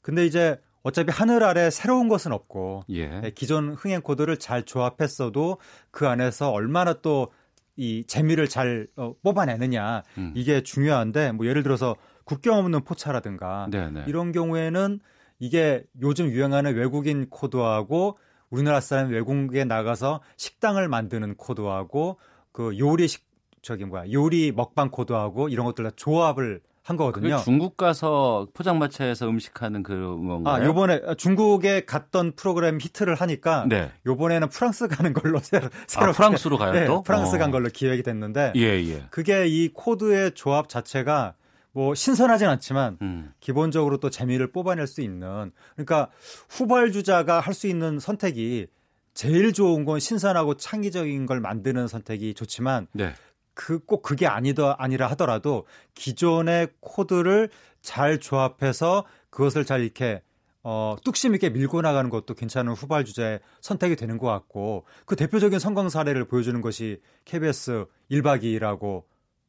L: 근데 이제 어차피 하늘 아래 새로운 것은 없고
B: 예.
L: 네, 기존 흥행 코드를 잘 조합했어도 그 안에서 얼마나 또 이 재미를 잘 어, 뽑아내느냐
B: 음.
L: 이게 중요한데 뭐 예를 들어서 국경 없는 포차라든가
B: 네네.
L: 이런 경우에는 이게 요즘 유행하는 외국인 코드하고 우리나라 사람 외국에 나가서 식당을 만드는 코드하고 그 요리 식 저기 뭐야 요리 먹방 코드하고 이런 것들 다 조합을 한 거거든요.
B: 중국 가서 포장마차에서 음식하는 그런 건가요?
L: 아, 요번에 중국에 갔던 프로그램 히트를 하니까
B: 네.
L: 요번에는 프랑스 가는 걸로 새로 새로
B: 프랑스로 가요,
L: 네,
B: 또?
L: 프랑스
B: 어.
L: 간 걸로 기획이 됐는데
B: 예, 예.
L: 그게 이 코드의 조합 자체가 뭐 신선하진 않지만
B: 음.
L: 기본적으로 또 재미를 뽑아낼 수 있는 그러니까 후발주자가 할 수 있는 선택이 제일 좋은 건 신선하고 창의적인 걸 만드는 선택이 좋지만
B: 네.
L: 그 꼭 그게 아니다 아니라 하더라도 기존의 코드를 잘 조합해서 그것을 잘 이렇게 어, 뚝심 있게 밀고 나가는 것도 괜찮은 후발 주자의 선택이 되는 것 같고 그 대표적인 성공 사례를 보여주는 것이 KBS 1박 2일하고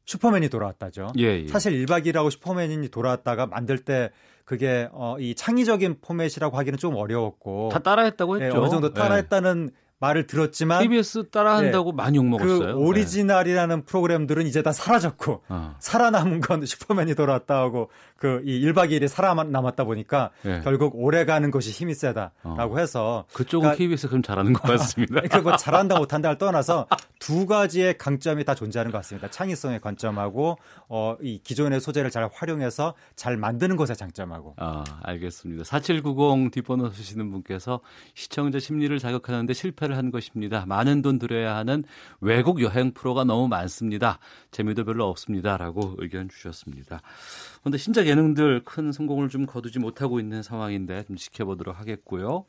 L: 슈퍼맨이 돌아왔다죠.
B: 예, 예.
L: 사실 1박 2일하고 슈퍼맨이 돌아왔다가 만들 때 그게 어, 이 창의적인 포맷이라고 하기는 좀 어려웠고
B: 다 따라했다고
L: 예,
B: 했죠.
L: 어느 정도
B: 예.
L: 따라했다는 말을 들었지만
B: KBS 따라한다고
L: 예,
B: 많이 욕먹었어요. 네.
L: 그 오리지널이라는 프로그램들은 이제 다 사라졌고
B: 어.
L: 살아남은 건 슈퍼맨이 돌아왔다 하고 그 이 1박 2일이 살아남았다 보니까
B: 예.
L: 결국 오래 가는 것이 힘이 세다라고 해서
B: 그쪽은
L: 그러니까-
B: KBS 그럼 잘하는 것 같습니다.
L: 그뭐 잘한다 못한다를 떠나서 두 가지의 강점이 다 존재하는 것 같습니다. 창의성의 관점하고 어, 이 기존의 소재를 잘 활용해서 잘 만드는 것의 장점하고.
B: 아, 알겠습니다. 4790 뒷번호 쓰시는 분께서 시청자 심리를 자극하는데 실패 를 한 것입니다. 많은 돈 들여야 하는 외국 여행 프로가 너무 많습니다. 재미도 별로 없습니다. 라고 의견 주셨습니다. 그런데 신작 예능들 큰 성공을 좀 거두지 못하고 있는 상황인데 좀 지켜보도록 하겠고요.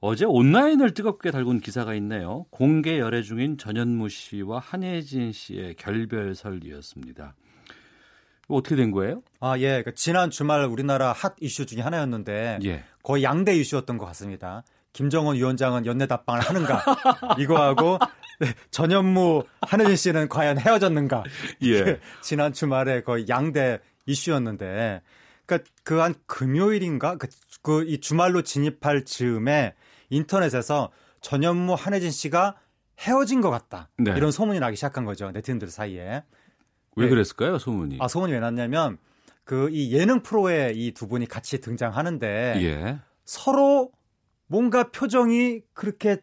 B: 어제 온라인을 뜨겁게 달군 기사가 있네요. 공개 열애 중인 전현무 씨와 한혜진 씨의 결별설이었습니다. 어떻게 된 거예요?
L: 아, 예. 그 지난 주말 우리나라 핫 이슈 중에 하나였는데
B: 예.
L: 거의 양대 이슈였던 것 같습니다. 김정은 위원장은 연내 답방을 하는가 이거하고 네, 전현무 한혜진 씨는 과연 헤어졌는가
B: 예.
L: 지난 주말에 거의 양대 이슈였는데 그러니까 그 한 금요일인가 그이 주말로 진입할 즈음에 인터넷에서 전현무 한혜진 씨가 헤어진 것 같다
B: 네.
L: 이런 소문이 나기 시작한 거죠 네티즌들 사이에
B: 왜
L: 네.
B: 그랬을까요, 소문이?
L: 아 소문이 왜 났냐면 그 이 예능 프로에 이 두 분이 같이 등장하는데
B: 예.
L: 서로 뭔가 표정이 그렇게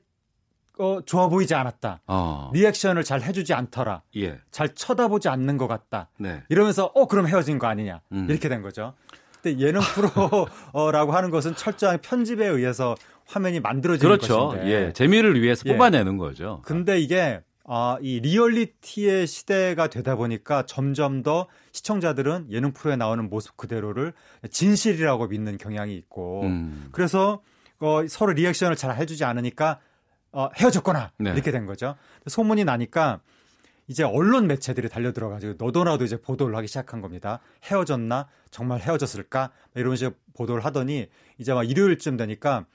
L: 어, 좋아 보이지 않았다.
B: 어.
L: 리액션을 잘 해주지 않더라.
B: 예.
L: 잘 쳐다보지 않는 것 같다.
B: 네.
L: 이러면서 어 그럼 헤어진 거 아니냐
B: 음.
L: 이렇게 된 거죠. 근데 예능 프로라고 하는 것은 철저한 편집에 의해서 화면이 만들어지는
B: 그렇죠.
L: 것인데
B: 예. 재미를 위해서
L: 예.
B: 뽑아내는 거죠.
L: 근데 이게 아, 이 리얼리티의 시대가 되다 보니까 점점 더 시청자들은 예능 프로에 나오는 모습 그대로를 진실이라고 믿는 경향이 있고
B: 음.
L: 그래서 어, 서로 리액션을 잘 해주지 않으니까 어, 헤어졌구나
B: 네.
L: 이렇게 된 거죠. 소문이 나니까 이제 언론 매체들이 달려들어가지고 너도나도 이제 보도를 하기 시작한 겁니다. 헤어졌나? 정말 헤어졌을까? 이런 식으로 보도를 하더니 이제 막 일요일쯤 되니까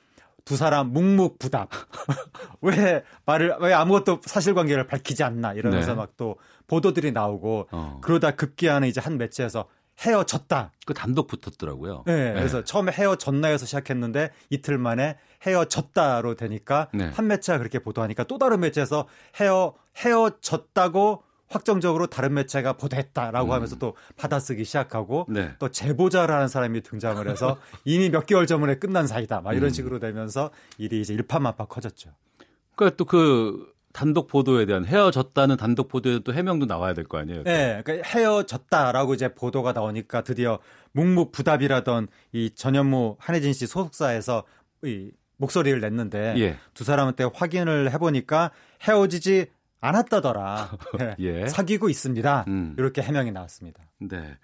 L: 두 사람 묵묵부답. 왜 말을 왜 아무것도 사실관계를 밝히지 않나 이러면서
B: 네.
L: 막또 보도들이 나오고
B: 어.
L: 그러다 급기야는 이제 한 매체에서 헤어졌다.
B: 그 단독 붙었더라고요.
L: 네, 그래서 처음에 헤어졌나에서 시작했는데 이틀 만에 헤어졌다로 되니까
B: 네.
L: 한 매체가 그렇게 보도하니까 또 다른 매체에서 헤어 헤어졌다고 확정적으로 다른 매체가 보도했다라고
B: 음.
L: 하면서 또 받아쓰기 시작하고
B: 네.
L: 또 제보자라는 사람이 등장을 해서 이미 몇 개월 전에 끝난 사이다 막 이런
B: 음.
L: 식으로 되면서 일이 이제 일파만파 커졌죠.
B: 그러니까 또 그 단독 보도에 대한 헤어졌다는 단독 보도에 또 해명도 나와야 될 거 아니에요.
L: 네, 그러니까 헤어졌다라고 이제 보도가 나오니까 드디어 묵묵부답이라던 이 전현무 한혜진 씨 소속사에서 이 목소리를 냈는데
B: 예.
L: 두 사람한테 확인을 해보니까 헤어지지 않았다더라. 네,
B: 예.
L: 사귀고 있습니다.
B: 음.
L: 이렇게 해명이 나왔습니다.
B: 네.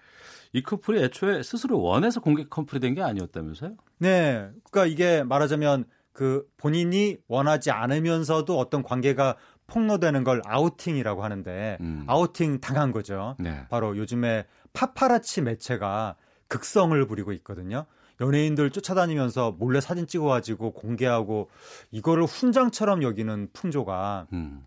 B: 이 커플이 애초에 스스로 원해서 공개 커플이 된 게 아니었다면서요?
L: 네. 그러니까 이게 말하자면 그 본인이 원하지 않으면서도 어떤 관계가 폭로되는 걸 아우팅이라고 하는데
B: 음.
L: 아우팅 당한 거죠.
B: 네.
L: 바로 요즘에 파파라치 매체가 극성을 부리고 있거든요. 연예인들 쫓아다니면서 몰래 사진 찍어가지고 공개하고 이거를 훈장처럼 여기는 풍조가
B: 음.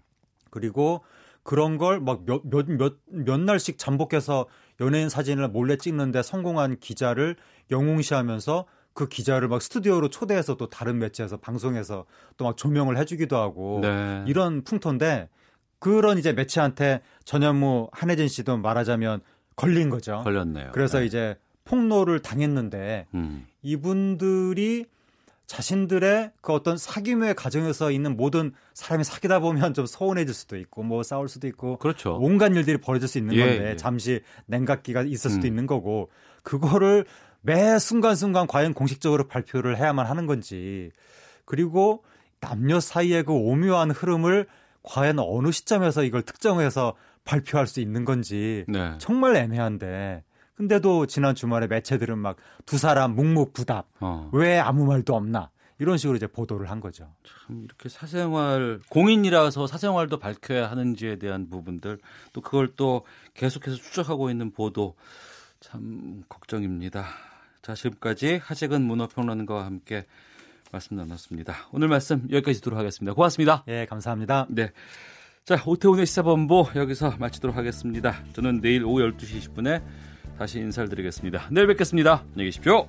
L: 그리고 그런 걸 막 몇 몇 몇 몇 날씩 잠복해서 연예인 사진을 몰래 찍는데 성공한 기자를 영웅시하면서 그 기자를 막 스튜디오로 초대해서 또 다른 매체에서 방송에서 또 막 조명을 해주기도 하고
B: 네.
L: 이런 풍토인데 그런 이제 매체한테 전현무 한혜진 씨도 말하자면 걸린 거죠.
B: 걸렸네요.
L: 그래서
B: 네.
L: 이제 폭로를 당했는데
B: 음.
L: 이분들이 자신들의 그 어떤 사귐의 과정에서 있는 모든 사람이 사귀다 보면 좀 서운해질 수도 있고 뭐 싸울 수도 있고
B: 그렇죠.
L: 온갖 일들이 벌어질 수 있는
B: 예,
L: 건데
B: 예.
L: 잠시 냉각기가 있을 수도
B: 음.
L: 있는 거고 그거를 매 순간순간 과연 공식적으로 발표를 해야만 하는 건지 그리고 남녀 사이의 그 오묘한 흐름을 과연 어느 시점에서 이걸 특정해서 발표할 수 있는 건지
B: 네.
L: 정말 애매한데 근데도 지난 주말에 매체들은 막 두 사람 묵묵부답
B: 어.
L: 왜 아무 말도 없나 이런 식으로 이제 보도를 한 거죠.
B: 참 이렇게 사생활 공인이라서 사생활도 밝혀야 하는지에 대한 부분들 또 그걸 또 계속해서 추적하고 있는 보도 참 걱정입니다. 자 지금까지 하재근 문화평론가와 함께 말씀 나눴습니다. 오늘 말씀 여기까지 듣도록 하겠습니다. 고맙습니다.
L: 예, 감사합니다.
B: 네. 자, 오태훈의 시사본부 여기서 마치도록 하겠습니다. 저는 내일 오후 12시 10분에 다시 인사를 드리겠습니다. 내일 뵙겠습니다. 안녕히 계십시오.